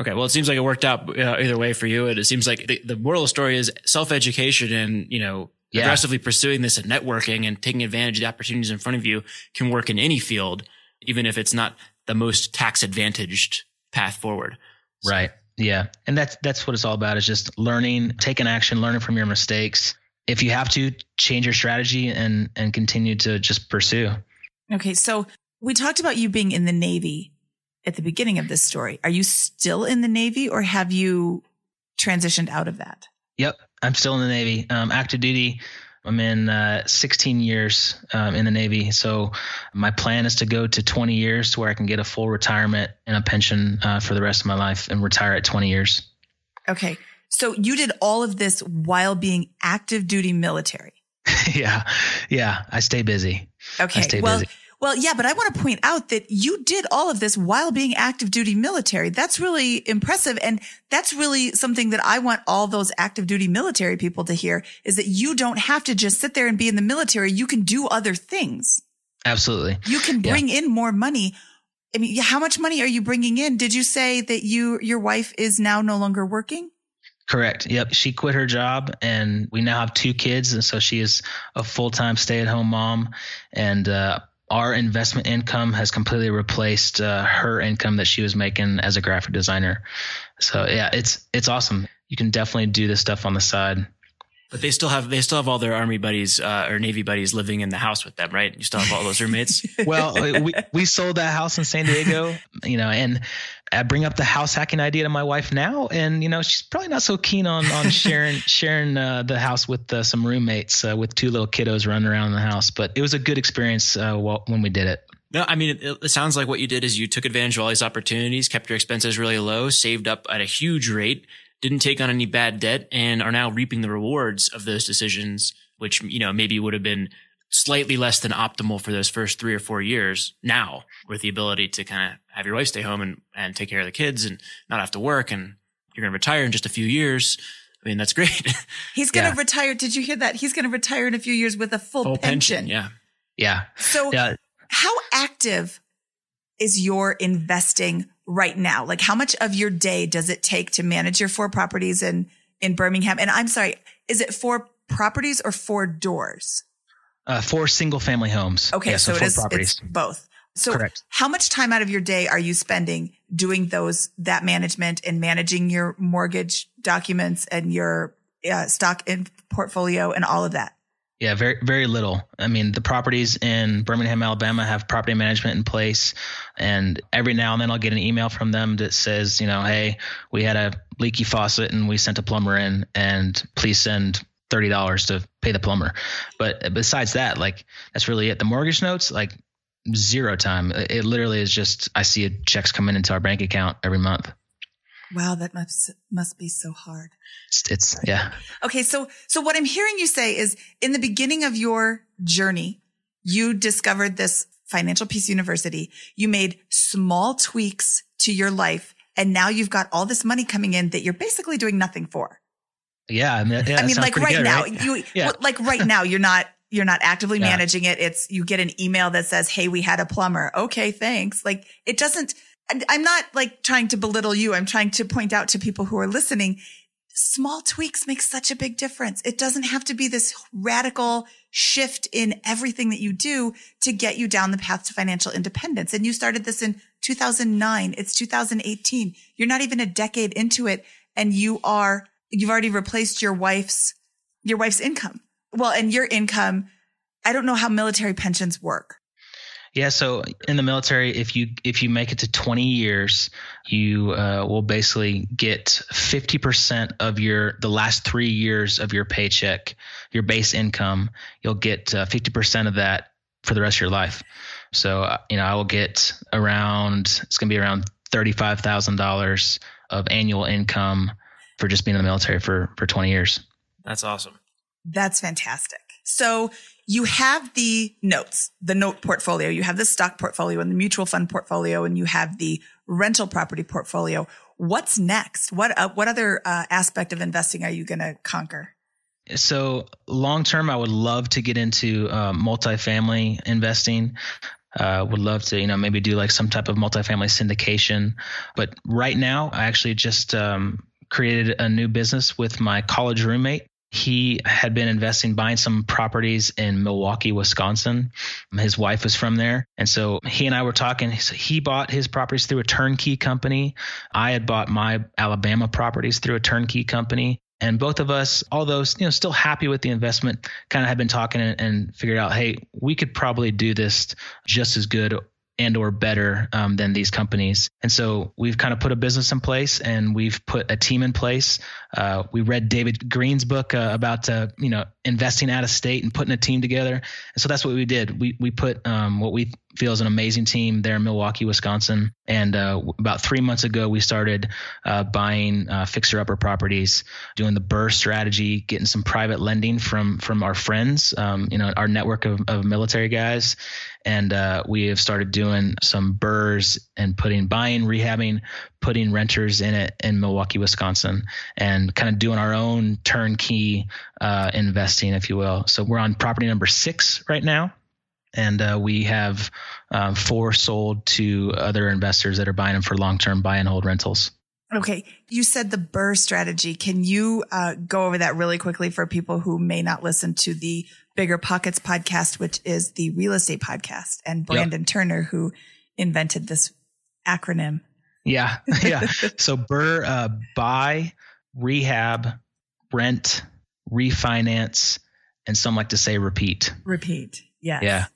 Okay, well, it seems like it worked out uh, either way for you. And it seems like the, the moral of the story is self-education and, you know, yeah. aggressively pursuing this and networking and taking advantage of the opportunities in front of you can work in any field, even if it's not the most tax advantaged path forward. So. Right. Yeah. And that's that's what it's all about is just learning, taking action, learning from your mistakes. If you have to, change your strategy and and continue to just pursue. Okay. So we talked about you being in the Navy at the beginning of this story. Are you still in the Navy or have you transitioned out of that? Yep. I'm still in the Navy. Um, active duty I'm in uh, 16 years um, in the Navy. So my plan is to go to 20 years to where I can get a full retirement and a pension uh, for the rest of my life and retire at 20 years. Okay. So you did all of this while being active duty military. yeah. Yeah. I stay busy. Okay. well, busy. Well, yeah, but I want to point out that you did all of this while being active duty military. That's really impressive. And that's really something that I want all those active duty military people to hear is that you don't have to just sit there and be in the military. You can do other things. Absolutely. You can bring yeah. in more money. I mean, how much money are you bringing in? Did you say that you, your wife is now no longer working? Correct. Yep. She quit her job and we now have two kids. And so she is a full time stay at home mom. And, uh, our investment income has completely replaced uh, her income that she was making as a graphic designer. So yeah, it's it's awesome. You can definitely do this stuff on the side. But they still have they still have all their army buddies uh, or navy buddies living in the house with them, right? You still have all those roommates. well, we we sold that house in San Diego, you know, and I bring up the house hacking idea to my wife now, and you know she's probably not so keen on on sharing sharing uh, the house with uh, some roommates uh, with two little kiddos running around the house. But it was a good experience uh, when we did it. No, I mean, it, it, sounds like what you did is you took advantage of all these opportunities, kept your expenses really low, saved up at a huge rate, didn't take on any bad debt and are now reaping the rewards of those decisions, which, you know, maybe would have been slightly less than optimal for those first three or four years now with the ability to kind of have your wife stay home and, and take care of the kids and not have to work and you're going to retire in just a few years. I mean, that's great. He's going to yeah. retire. Did you hear that? He's going to retire in a few years with a full, full pension. pension. Yeah. Yeah. So yeah. how active is your investing right now? Like how much of your day does it take to manage your four properties in, in Birmingham? And I'm sorry, is it four properties or four doors? Uh, four single family homes. Okay. Yeah, so, so it is, properties. both. So Correct. how much time out of your day are you spending doing those, that management and managing your mortgage documents and your uh, stock in portfolio and all of that? Yeah, very very little. I mean, the properties in Birmingham, Alabama have property management in place, and every now and then I'll get an email from them that says, you know, hey, we had a leaky faucet and we sent a plumber in, and please send thirty dollars to pay the plumber. But besides that, like that's really it. The mortgage notes, like zero time. It literally is just I see a checks coming into our bank account every month. Wow, that must must be so hard. It's, yeah. Okay, so so what I'm hearing you say is in the beginning of your journey, you discovered this Financial Peace University. You made small tweaks to your life, and now you've got all this money coming in that you're basically doing nothing for. Yeah, I mean, yeah, I mean like right good, now, right? you Yeah. well, like right now, you're not you're not actively Yeah. managing it. It's you get an email that says, "Hey, we had a plumber." Okay, thanks. Like it doesn't. I'm not like trying to belittle you. I'm trying to point out to people who are listening. Small tweaks make such a big difference. It doesn't have to be this radical shift in everything that you do to get you down the path to financial independence. And you started this in 2009. It's 2018. You're not even a decade into it. And you are, you've already replaced your wife's, your wife's income. Well, and your income, I don't know how military pensions work. Yeah, so in the military, if you if you make it to 20 years, you uh, will basically get 50% of your the last three years of your paycheck, your base income. You'll get uh, 50% of that for the rest of your life. So uh, you know, I will get around it's going to be around thirty-five thousand dollars of annual income for just being in the military for for 20 years. That's awesome. That's fantastic. So you have the notes, the note portfolio, you have the stock portfolio and the mutual fund portfolio, and you have the rental property portfolio. What's next? What uh, what other uh, aspect of investing are you going to conquer? So long term, I would love to get into uh, multifamily investing. Uh, would love to, you know, maybe do like some type of multifamily syndication. But right now, I actually just um, created a new business with my college roommate. He had been investing, buying some properties in Milwaukee, Wisconsin. His wife was from there. And so he and I were talking. He bought his properties through a turnkey company. I had bought my Alabama properties through a turnkey company. And both of us, although you know still happy with the investment, kind of had been talking and, and figured out, hey, we could probably do this just as good and or better um, than these companies. And so we've kind of put a business in place and we've put a team in place. Uh, we read David Greene's book uh, about uh, you know investing out of state and putting a team together. And so that's what we did. We we put um, what we feel is an amazing team there in Milwaukee, Wisconsin. And uh, about three months ago, we started uh, buying uh, fixer upper properties, doing the BRRRR strategy, getting some private lending from from our friends, um, you know, our network of, of military guys. And uh, we have started doing some BRRRRs and putting buying, rehabbing, putting renters in it in Milwaukee, Wisconsin, and kind of doing our own turnkey uh, investing, if you will. So we're on property number six right now and uh, we have um, four sold to other investors that are buying them for long-term buy and hold rentals. Okay, you said the BRRRR strategy. Can you uh, go over that really quickly for people who may not listen to the BiggerPockets podcast, which is the real estate podcast, and Brandon Turner, who invented this acronym? Yeah, yeah. so BRRRR uh, buy, rehab, rent, refinance, and some like to say repeat. Repeat. Yes. Yeah.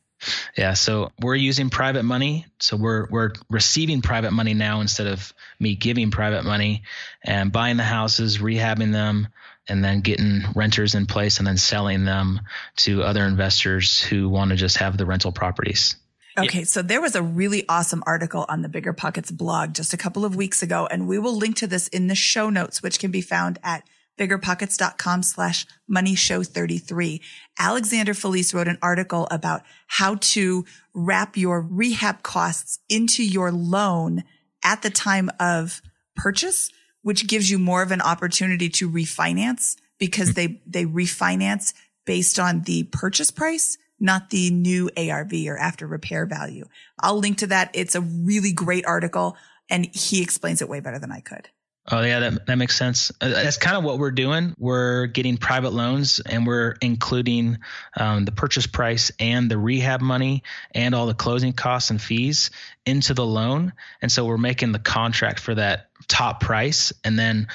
Yeah, so we're using private money. So we're we're receiving private money now instead of me giving private money and buying the houses, rehabbing them, and then getting renters in place and then selling them to other investors who want to just have the rental properties. Okay, so there was a really awesome article on the BiggerPockets blog just a couple of weeks ago, and we will link to this in the show notes, which can be found at biggerpockets.com slash money show 33. Alexander Felice wrote an article about how to wrap your rehab costs into your loan at the time of purchase, which gives you more of an opportunity to refinance because hmm. they, they refinance based on the purchase price, not the new ARV or after repair value. I'll link to that. It's a really great article and he explains it way better than I could. Oh yeah, that that makes sense. Uh, That's kind of what we're doing. We're getting private loans, and we're including um, the purchase price and the rehab money and all the closing costs and fees into the loan. And so we're making the contract for that top price, and then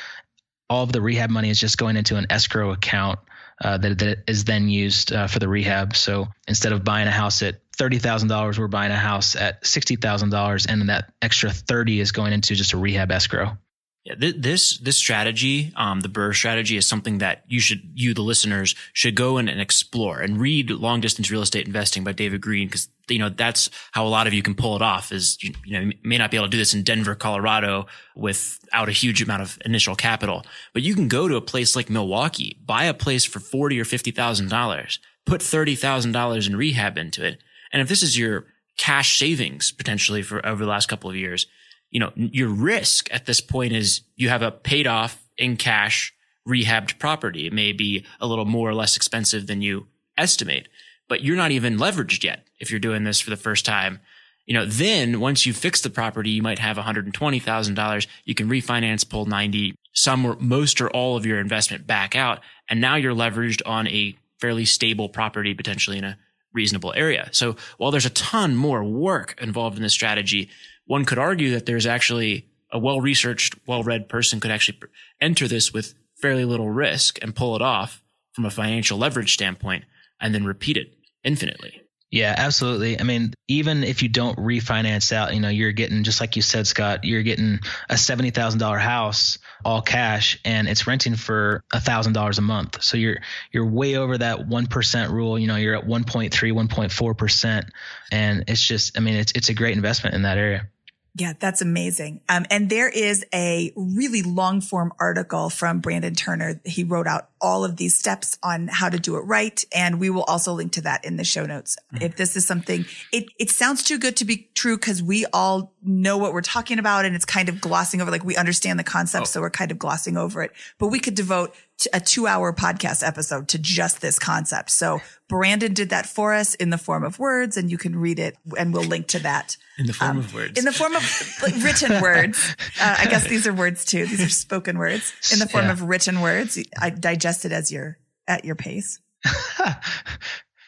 all of the rehab money is just going into an escrow account uh, that, that is then used uh, for the rehab. So instead of buying a house at thirty thousand dollars, we're buying a house at sixty thousand dollars, and that extra thirty is going into just a rehab escrow. Yeah, th- this this strategy, um, the BRRRR strategy, is something that you should, you the listeners, should go in and explore and read "Long Distance Real Estate Investing" by David Greene because you know that's how a lot of you can pull it off. Is you, you know you may not be able to do this in Denver, Colorado, without a huge amount of initial capital, but you can go to a place like Milwaukee, buy a place for forty or fifty thousand dollars, put thirty thousand dollars in rehab into it, and if this is your cash savings potentially for over the last couple of years you know, your risk at this point is you have a paid off in cash rehabbed property. It may be a little more or less expensive than you estimate, but you're not even leveraged yet if you're doing this for the first time. You know, then once you fix the property, you might have $120,000. You can refinance, pull 90, some or most or all of your investment back out. And now you're leveraged on a fairly stable property, potentially in a reasonable area. So while there's a ton more work involved in this strategy, one could argue that there's actually a well researched, well read person could actually enter this with fairly little risk and pull it off from a financial leverage standpoint and then repeat it infinitely. Yeah, absolutely. I mean, even if you don't refinance out, you know, you're getting just like you said, Scott, you're getting a seventy thousand dollar house all cash, and it's renting for a thousand dollars a month. So you're you're way over that one percent rule. You know, you're at 1.3, 1.4 percent, and it's just, I mean, it's it's a great investment in that area. Yeah, that's amazing. Um, and there is a really long form article from Brandon Turner. He wrote out all of these steps on how to do it right. And we will also link to that in the show notes. Mm-hmm. If this is something, it, it sounds too good to be true because we all know what we're talking about and it's kind of glossing over, like we understand the concept. Oh. So we're kind of glossing over it, but we could devote a two hour podcast episode to just this concept. So Brandon did that for us in the form of words and you can read it and we'll link to that. In the form um, of words. In the form of like, written words. Uh, I guess these are words too. These are spoken words in the form yeah. of written words. I digest it as your, at your pace.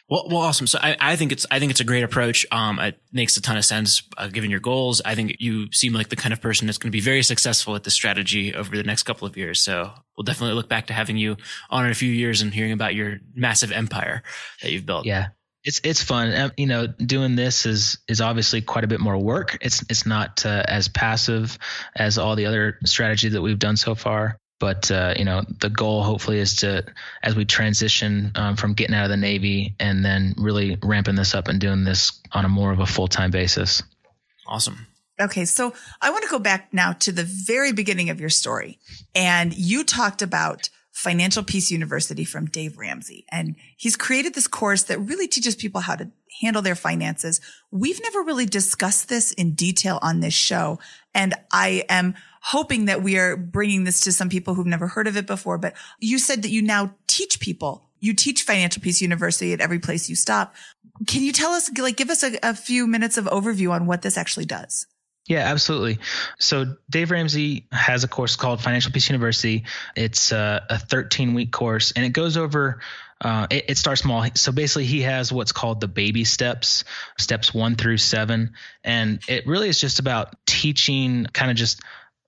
Well, well, awesome. So I, I think it's I think it's a great approach. Um, it makes a ton of sense uh, given your goals. I think you seem like the kind of person that's going to be very successful at this strategy over the next couple of years. So we'll definitely look back to having you on in a few years and hearing about your massive empire that you've built. Yeah, it's it's fun. Um, you know, doing this is is obviously quite a bit more work. It's it's not uh, as passive as all the other strategy that we've done so far. But uh, you know, the goal hopefully is to, as we transition um, from getting out of the Navy and then really ramping this up and doing this on a more of a full time basis. Awesome. Okay, so I want to go back now to the very beginning of your story, and you talked about Financial Peace University from Dave Ramsey, and he's created this course that really teaches people how to handle their finances. We've never really discussed this in detail on this show, and I am hoping that we are bringing this to some people who've never heard of it before. But you said that you now teach people. You teach Financial Peace University at every place you stop. Can you tell us, like, give us a, a few minutes of overview on what this actually does? Yeah, absolutely. So Dave Ramsey has a course called Financial Peace University. It's a, a 13 week course and it goes over uh, it, it, starts small. So basically, he has what's called the baby steps, steps one through seven. And it really is just about teaching kind of just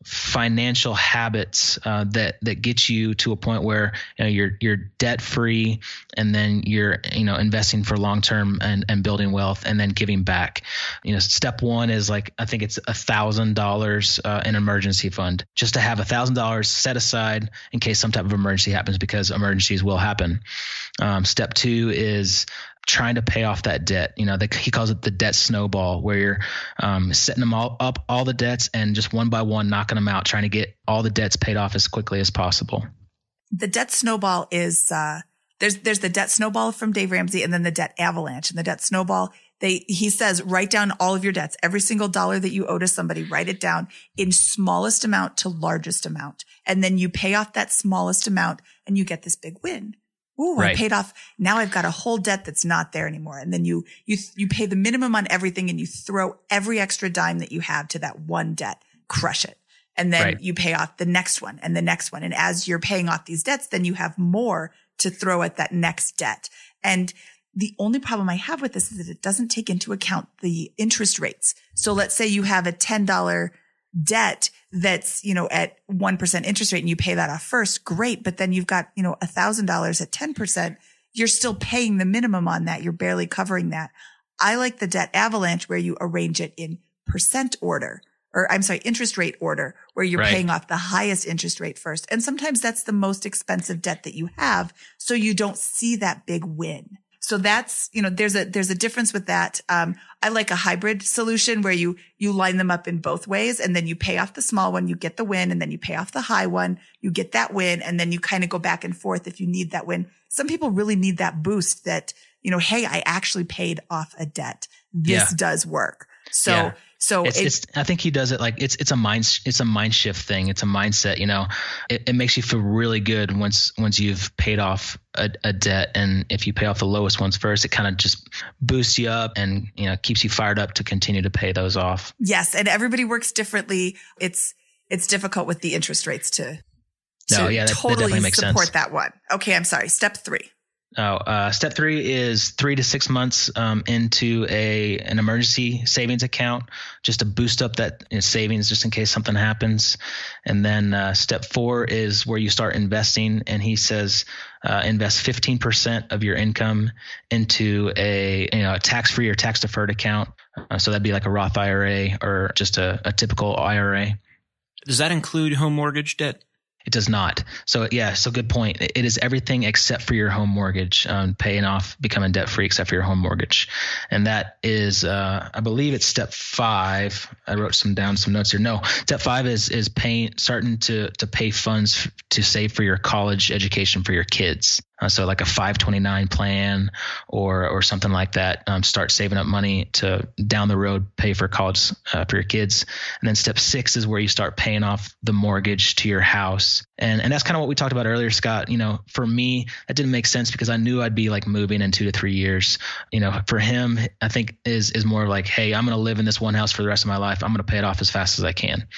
financial habits uh, that that get you to a point where you know you're you're debt free and then you're you know investing for long term and, and building wealth and then giving back. You know step one is like i think it's a thousand dollars uh, an emergency fund. Just to have a thousand dollars set aside in case some type of emergency happens because emergencies will happen. Um, step two is trying to pay off that debt. You know, he calls it the debt snowball, where you're um, setting them all up, all the debts, and just one by one knocking them out, trying to get all the debts paid off as quickly as possible. The debt snowball is uh, there's there's the debt snowball from Dave Ramsey, and then the debt avalanche. And the debt snowball, they he says write down all of your debts, every single dollar that you owe to somebody, write it down in smallest amount to largest amount, and then you pay off that smallest amount, and you get this big win. Ooh, right. I paid off. Now I've got a whole debt that's not there anymore. And then you, you, you pay the minimum on everything and you throw every extra dime that you have to that one debt, crush it. And then right. you pay off the next one and the next one. And as you're paying off these debts, then you have more to throw at that next debt. And the only problem I have with this is that it doesn't take into account the interest rates. So let's say you have a $10 debt that's, you know, at 1% interest rate and you pay that off first, great. But then you've got, you know, a thousand dollars at 10%. You're still paying the minimum on that. You're barely covering that. I like the debt avalanche where you arrange it in percent order or I'm sorry, interest rate order where you're Right. paying off the highest interest rate first. And sometimes that's the most expensive debt that you have. So you don't see that big win. So that's, you know, there's a, there's a difference with that. Um, I like a hybrid solution where you, you line them up in both ways and then you pay off the small one, you get the win and then you pay off the high one, you get that win and then you kind of go back and forth if you need that win. Some people really need that boost that, you know, Hey, I actually paid off a debt. This Yeah. does work. So, Yeah. So it's, it- it's I think he does it like it's it's a mind it's a mind shift thing. It's a mindset. You know, it, it makes you feel really good once once you've paid off a, a debt, and if you pay off the lowest ones first, it kind of just boosts you up and you know keeps you fired up to continue to pay those off. Yes, and everybody works differently. It's it's difficult with the interest rates to, No, to yeah, that- that totally definitely makes support sense. that one. Okay, I'm sorry. Step three. Oh, uh, step three is three to six months um, into a an emergency savings account, just to boost up that you know, savings, just in case something happens. And then uh, step four is where you start investing, and he says uh, invest fifteen percent of your income into a you know a tax free or tax deferred account. Uh, so that'd be like a Roth IRA or just a, a typical IRA. Does that include home mortgage debt? It does not. So yeah, so good point. It is everything except for your home mortgage, um, paying off, becoming debt free except for your home mortgage, and that is, uh, I believe it's step five. I wrote some down some notes here. No, step five is is paying, starting to to pay funds f- to save for your college education for your kids. Uh, so like a 529 plan or or something like that. Um, start saving up money to down the road pay for college uh, for your kids. And then step six is where you start paying off the mortgage to your house. And and that's kind of what we talked about earlier, Scott. You know, for me, that didn't make sense because I knew I'd be like moving in two to three years. You know, for him, I think is is more like, hey, I'm gonna live in this one house for the rest of my life. I'm gonna pay it off as fast as I can.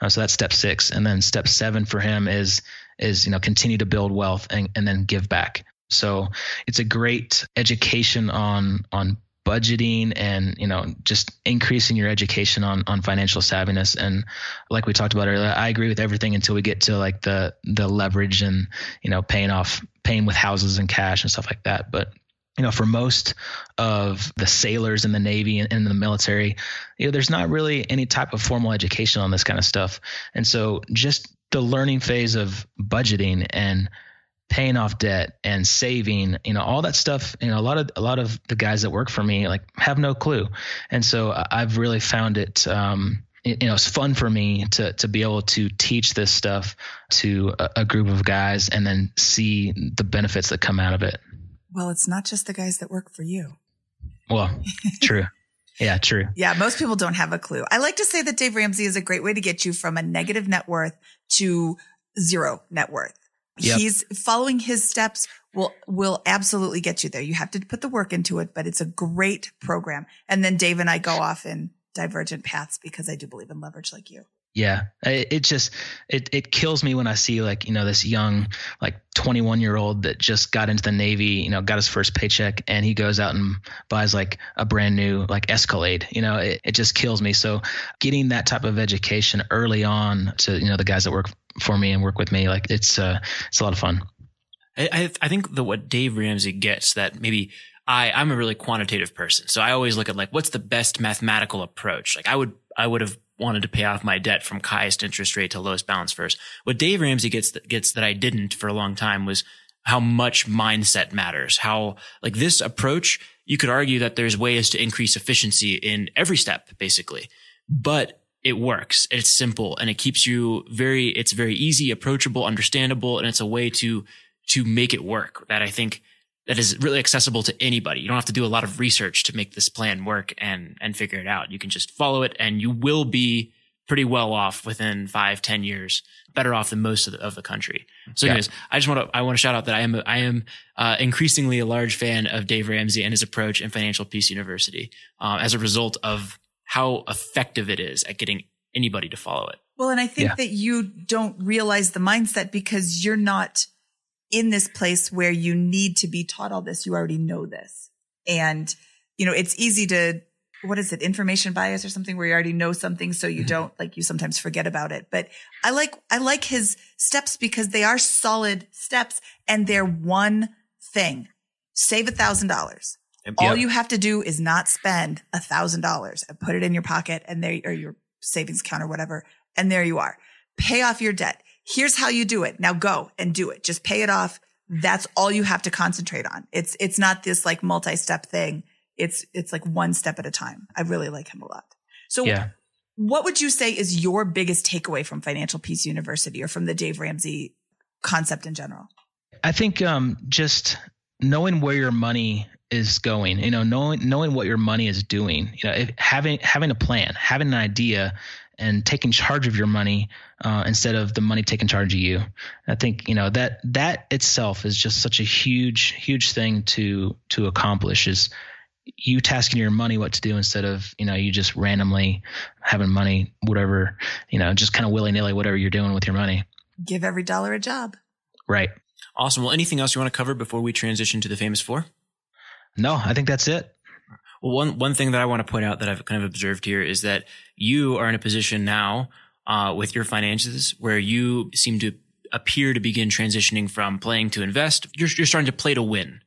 Uh, so that's step six. And then step seven for him is is you know continue to build wealth and, and then give back. So it's a great education on on budgeting and you know just increasing your education on on financial savviness. And like we talked about earlier i agree with everything until we get to like the the leverage and you know paying off paying with houses and cash and stuff like that. But you know for most of the sailors in the navy and in the military you know there's not really any type of formal education on this kind of stuff. And so just the learning phase of budgeting and paying off debt and saving you know all that stuff. You know a lot of a lot of the guys that work for me like have no clue. And so i've really found it um you know it's fun for me to to be able to teach this stuff to a, a group of guys and then see the benefits that come out of it. Well, it's not just the guys that work for you. well true yeah true Yeah, most people don't have a clue. I like to say that Dave Ramsey is a great way to get you from a negative net worth to zero net worth. Yep. He's following his steps will will absolutely get you there. You have to put the work into it, but it's a great program. And then Dave and I go off in divergent paths because I do believe in leverage like you. Yeah, it, it just it it kills me when I see like you know this young like 21 year old that just got into the Navy, you know, got his first paycheck, and he goes out and buys like a brand new like Escalade. You know, it, it just kills me. So getting that type of education early on to you know the guys that work for me and work with me, like it's uh it's a lot of fun. I, I, think that what Dave Ramsey gets that maybe I, I'm a really quantitative person. So I always look at like, what's the best mathematical approach? Like I would, I would have wanted to pay off my debt from highest interest rate to lowest balance first. What Dave Ramsey gets, that gets that I didn't for a long time was how much mindset matters. How like this approach, you could argue that there's ways to increase efficiency in every step, basically, but it works. It's simple and it keeps you very, it's very easy, approachable, understandable. And it's a way to, to make it work that I think that is really accessible to anybody. You don't have to do a lot of research to make this plan work and, and figure it out. You can just follow it and you will be pretty well off within five, ten years, better off than most of the, of the country. So Yeah. anyways, I just want to, I want to shout out that I am, I am, uh, increasingly a large fan of Dave Ramsey and his approach in Financial Peace University, uh, as a result of how effective it is at getting anybody to follow it. Well, and I think Yeah. that you don't realize the mindset because you're not in this place where you need to be taught all this. You already know this. And, you know, it's easy to what is it information bias or something where you already know something so you mm-hmm. don't like you sometimes forget about it. But i like i like his steps because they are solid steps and they're one thing. Save a thousand dollars. All you have to do is not spend a thousand dollars and put it in your pocket and there or your savings account or whatever and there you are. Pay off your debt here's how you do it now go and do it just pay it off that's all you have to concentrate on it's it's not this like multi-step thing it's it's like one step at a time. I really like him a lot. So Yeah. what would you say is your biggest takeaway from Financial Peace University or from the Dave Ramsey concept in general? I think um, just knowing where your money is going, you know, knowing knowing what your money is doing, you know, if, having having a plan, having an idea, and taking charge of your money uh, instead of the money taking charge of you. I think you know that that itself is just such a huge huge thing to to accomplish. Is you tasking your money what to do instead of you know you just randomly having money whatever you know just kind of willy nilly whatever you're doing with your money. Give every dollar a job. Right. Awesome. Well, anything else you want to cover before we transition to the famous four? No, I think that's it. Well, one one thing that I want to point out that I've kind of observed here is that you are in a position now uh, with your finances where you seem to appear to begin transitioning from playing to invest. You're you're starting to play to win.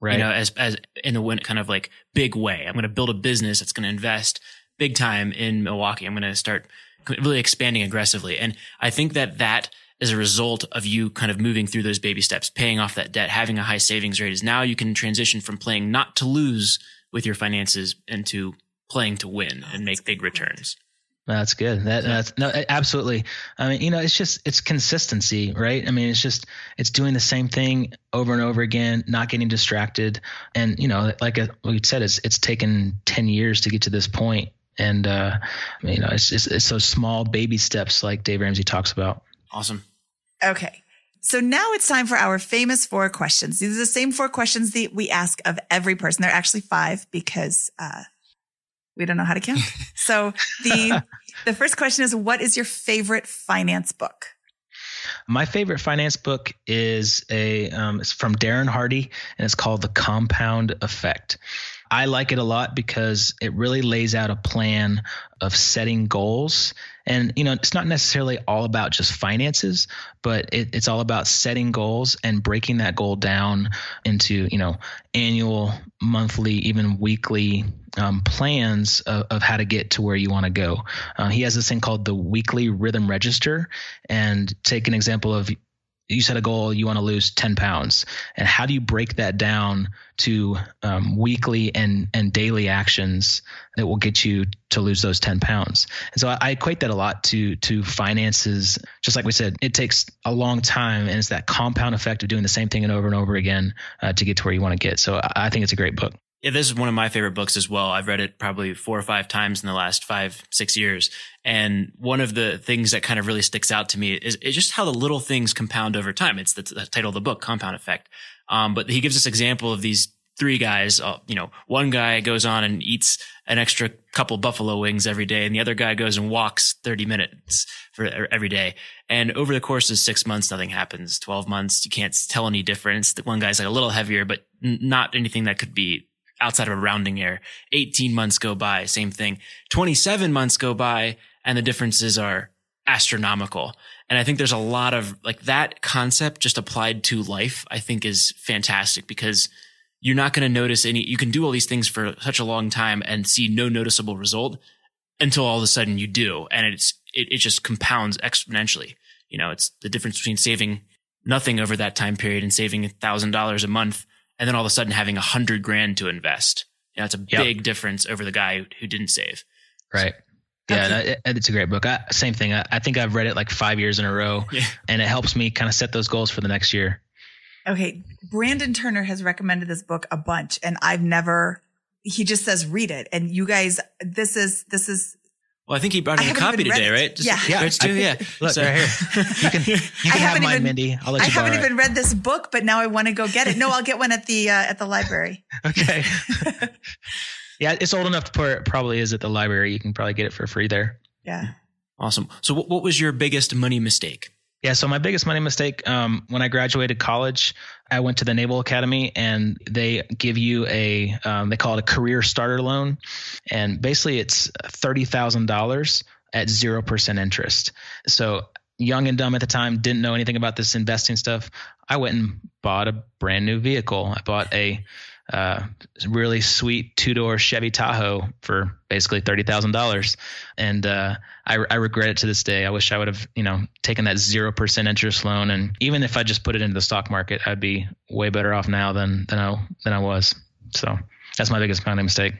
Right. You know, as as in a win kind of like big way. I'm going to build a business that's going to invest big time in Milwaukee. I'm going to start really expanding aggressively, and I think that that as a result of you kind of moving through those baby steps, paying off that debt, having a high savings rate is now you can transition from playing not to lose with your finances into playing to win and make big returns. That's good. That, that's no, absolutely. I mean, you know, it's just it's consistency, right? I mean, it's just it's doing the same thing over and over again, not getting distracted, and you know, like uh, we said, it's it's taken ten years to get to this point, and uh, you know, it's, it's it's those small baby steps, like Dave Ramsey talks about. Awesome. Okay. So now it's time for our famous four questions. These are the same four questions that we ask of every person. They're actually five because uh, we don't know how to count. so the the first question is, what is your favorite finance book? My favorite finance book is a um, it's from Darren Hardy, and it's called The Compound Effect. I like it a lot because it really lays out a plan of setting goals. And, you know, it's not necessarily all about just finances, but it, it's all about setting goals and breaking that goal down into, you know, annual, monthly, even weekly um, plans of, of, how to get to where you want to go. Uh, he has this thing called the weekly rhythm register. And take an example of you set a goal you want to lose 10 pounds. And how do you break that down to um, weekly and and daily actions that will get you to lose those 10 pounds? And so I, I, equate that a lot to to finances. Just like we said it takes a long time and it's that compound effect of doing the same thing and over and over again uh, to get to where you want to get. So I, I think it's a great book yeah, this is one of my favorite books as well. I've read it probably four or five times in the last five, six years. And one of the things that kind of really sticks out to me is, is just how the little things compound over time. It's the, the title of the book, Compound Effect. Um, but he gives this example of these three guys. Uh, you know, one guy goes on and eats an extra couple buffalo wings every day, and the other guy goes and walks 30 minutes for every day. And over the course of six months, nothing happens. 12 months, you can't tell any difference. The one guy's like a little heavier, but n- not anything that could be outside of a rounding error. 18 months go by, same thing. 27 months go by and the differences are astronomical. And I think there's a lot of like that concept just applied to life, I think is fantastic because you're not going to notice any, you can do all these things for such a long time and see no noticeable result until all of a sudden you do. And it's, it, it just compounds exponentially. You know, it's the difference between saving nothing over that time period and saving a thousand dollars a month and then all of a sudden having a hundred grand to invest. You know, it's a yep. big difference over the guy who didn't save. Right. So, yeah, okay. it, it's a great book. I, same thing. I, I, think I've read it like five years in a row, yeah. and it helps me kind of set those goals for the next year. Okay, Brandon Turner has recommended this book a bunch, and I've never. He just says read it, and you guys, this is this is well, I think he brought in a copy today, right? Just, yeah, yeah, it's too, yeah. Look so, right here. You can you can have mine, even, Mindy. I'll let you I haven't even it. read this book, but now I want to go get it. No, I'll get one at the uh, at the library. Okay. yeah, it's old enough to put. It probably is at the library. You can probably get it for free there. Yeah. Awesome. So, what, what was your biggest money mistake? Yeah, so my biggest money mistake um, when I graduated college, I went to the Naval Academy and they give you a, um, they call it a career starter loan. And basically it's $30,000 at 0% interest. So young and dumb at the time, didn't know anything about this investing stuff. I went and bought a brand new vehicle. I bought a uh, really sweet two door Chevy Tahoe for basically thirty thousand dollars, and uh, I, I regret it to this day. I wish I would have you know taken that zero percent interest loan, and even if I just put it into the stock market, I'd be way better off now than than I than I was. So that's my biggest money mistake.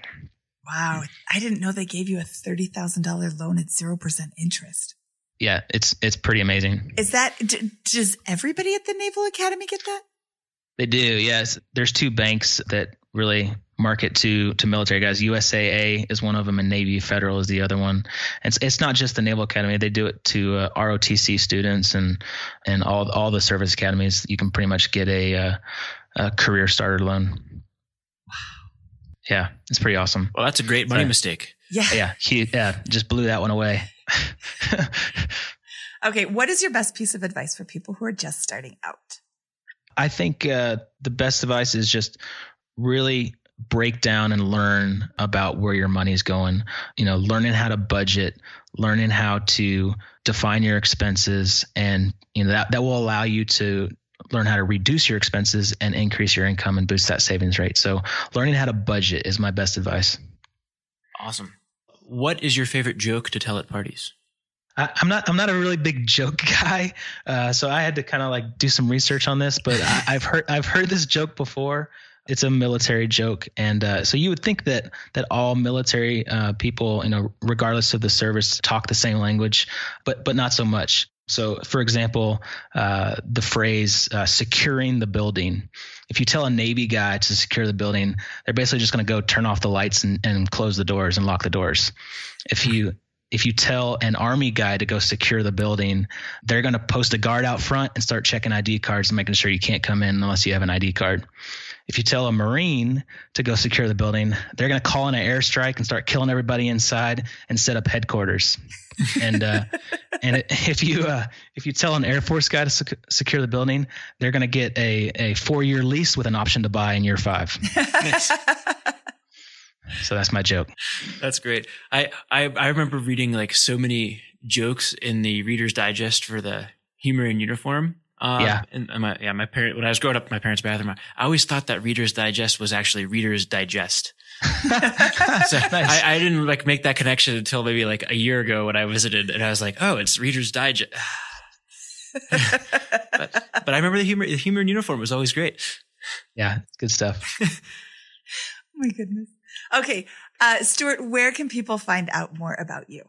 Wow, I didn't know they gave you a thirty thousand dollar loan at zero percent interest. Yeah, it's it's pretty amazing. Is that d- does everybody at the Naval Academy get that? They do, yes. There's two banks that really market to to military guys. USAA is one of them, and Navy Federal is the other one. It's it's not just the Naval Academy; they do it to uh, ROTC students and and all all the service academies. You can pretty much get a, uh, a career starter loan. Yeah, it's pretty awesome. Well, that's a great money mistake. Yeah, yeah, he, yeah, just blew that one away. okay, what is your best piece of advice for people who are just starting out? I think uh, the best advice is just really break down and learn about where your money is going. You know, learning how to budget, learning how to define your expenses, and you know that that will allow you to learn how to reduce your expenses and increase your income and boost that savings rate. So, learning how to budget is my best advice. Awesome. What is your favorite joke to tell at parties? I, am not I'm not a really big joke guy, uh, so I had to kind of like do some research on this. But I, have heard I've heard this joke before. It's a military joke, and uh, so you would think that that all military uh, people, you know, regardless of the service, talk the same language, but but not so much. So, for example, uh, the phrase uh, "securing the building." If you tell a Navy guy to secure the building, they're basically just going to go turn off the lights and, and close the doors and lock the doors. If you if you tell an army guy to go secure the building, they're going to post a guard out front and start checking ID cards and making sure you can't come in unless you have an ID card. If you tell a Marine to go secure the building, they're going to call in an airstrike and start killing everybody inside and set up headquarters. and uh, and if you uh, if you tell an Air Force guy to sec- secure the building, they're going to get a a four year lease with an option to buy in year five. So that's my joke. That's great. I, I, I remember reading like so many jokes in the Reader's Digest for the humor in uniform. Uh, yeah. And my, yeah, my parent, when I was growing up in my parents' bathroom, I always thought that Reader's Digest was actually Reader's Digest. so nice. I, I, didn't like make that connection until maybe like a year ago when I visited and I was like, oh, it's Reader's Digest. but, but I remember the humor, the humor in uniform was always great. Yeah. Good stuff. oh my goodness. Okay. Uh, Stuart, where can people find out more about you?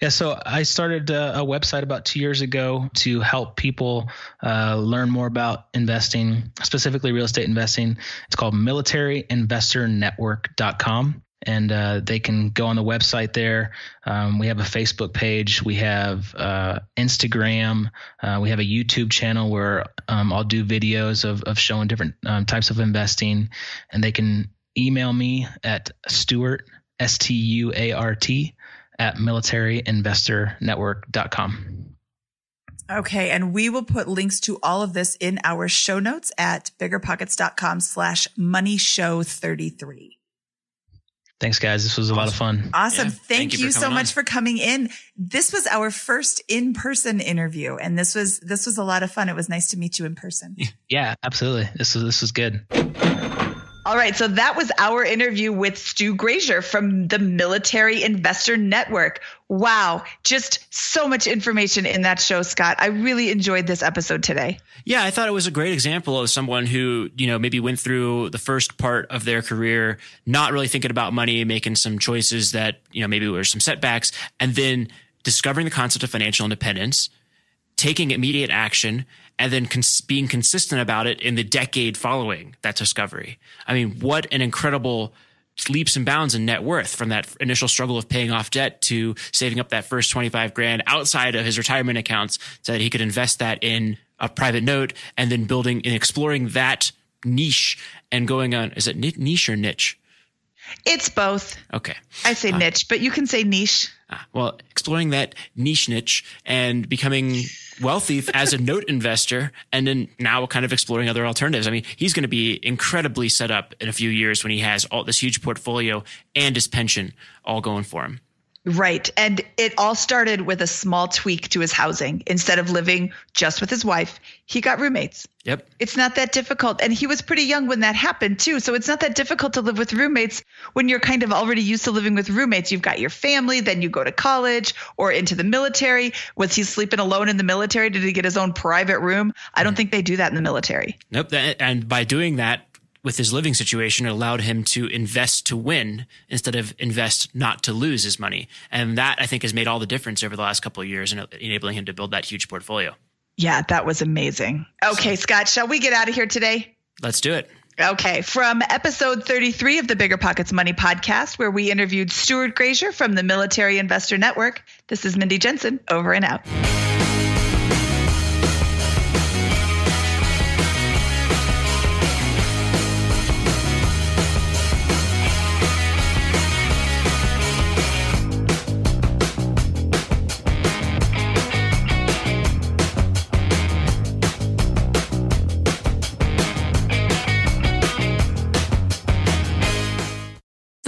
Yeah, so I started uh, a website about two years ago to help people uh, learn more about investing, specifically real estate investing. It's called militaryinvestornetwork.com. And uh, they can go on the website there. Um, we have a Facebook page. We have uh, Instagram. Uh, we have a YouTube channel where um, I'll do videos of, of showing different um, types of investing. And they can email me at Stuart, S T U A R T, at militaryinvestornetwork.com. Okay. And we will put links to all of this in our show notes at biggerpockets.com slash money show 33. Thanks, guys. This was a awesome. lot of fun. Awesome. Yeah, thank, thank, you, you so much on. for coming in. This was our first in-person interview, and this was this was a lot of fun. It was nice to meet you in person. Yeah, absolutely. This was this was good. All right, so that was our interview with Stu Grazier from the Military Investor Network. Wow, just so much information in that show, Scott. I really enjoyed this episode today. Yeah, I thought it was a great example of someone who, you know, maybe went through the first part of their career not really thinking about money, making some choices that, you know, maybe were some setbacks, and then discovering the concept of financial independence, taking immediate action, and then cons- being consistent about it in the decade following that discovery. I mean, what an incredible leaps and bounds in net worth from that initial struggle of paying off debt to saving up that first 25 grand outside of his retirement accounts so that he could invest that in a private note and then building and exploring that niche and going on is it niche or niche It's both. Okay. I say uh, niche, but you can say niche. Ah, well, exploring that niche niche and becoming wealthy as a note investor and then now kind of exploring other alternatives. I mean, he's going to be incredibly set up in a few years when he has all this huge portfolio and his pension all going for him. Right. And it all started with a small tweak to his housing. Instead of living just with his wife, he got roommates. Yep. It's not that difficult. And he was pretty young when that happened, too. So it's not that difficult to live with roommates when you're kind of already used to living with roommates. You've got your family, then you go to college or into the military. Was he sleeping alone in the military? Did he get his own private room? I don't think they do that in the military. Nope. And by doing that, with his living situation, it allowed him to invest to win instead of invest not to lose his money. And that I think has made all the difference over the last couple of years in enabling him to build that huge portfolio. Yeah, that was amazing. Okay, Scott, shall we get out of here today? Let's do it. Okay, from episode 33 of the BiggerPockets Money podcast, where we interviewed Stuart Grazier from the Military Investor Network, this is Mindy Jensen, over and out.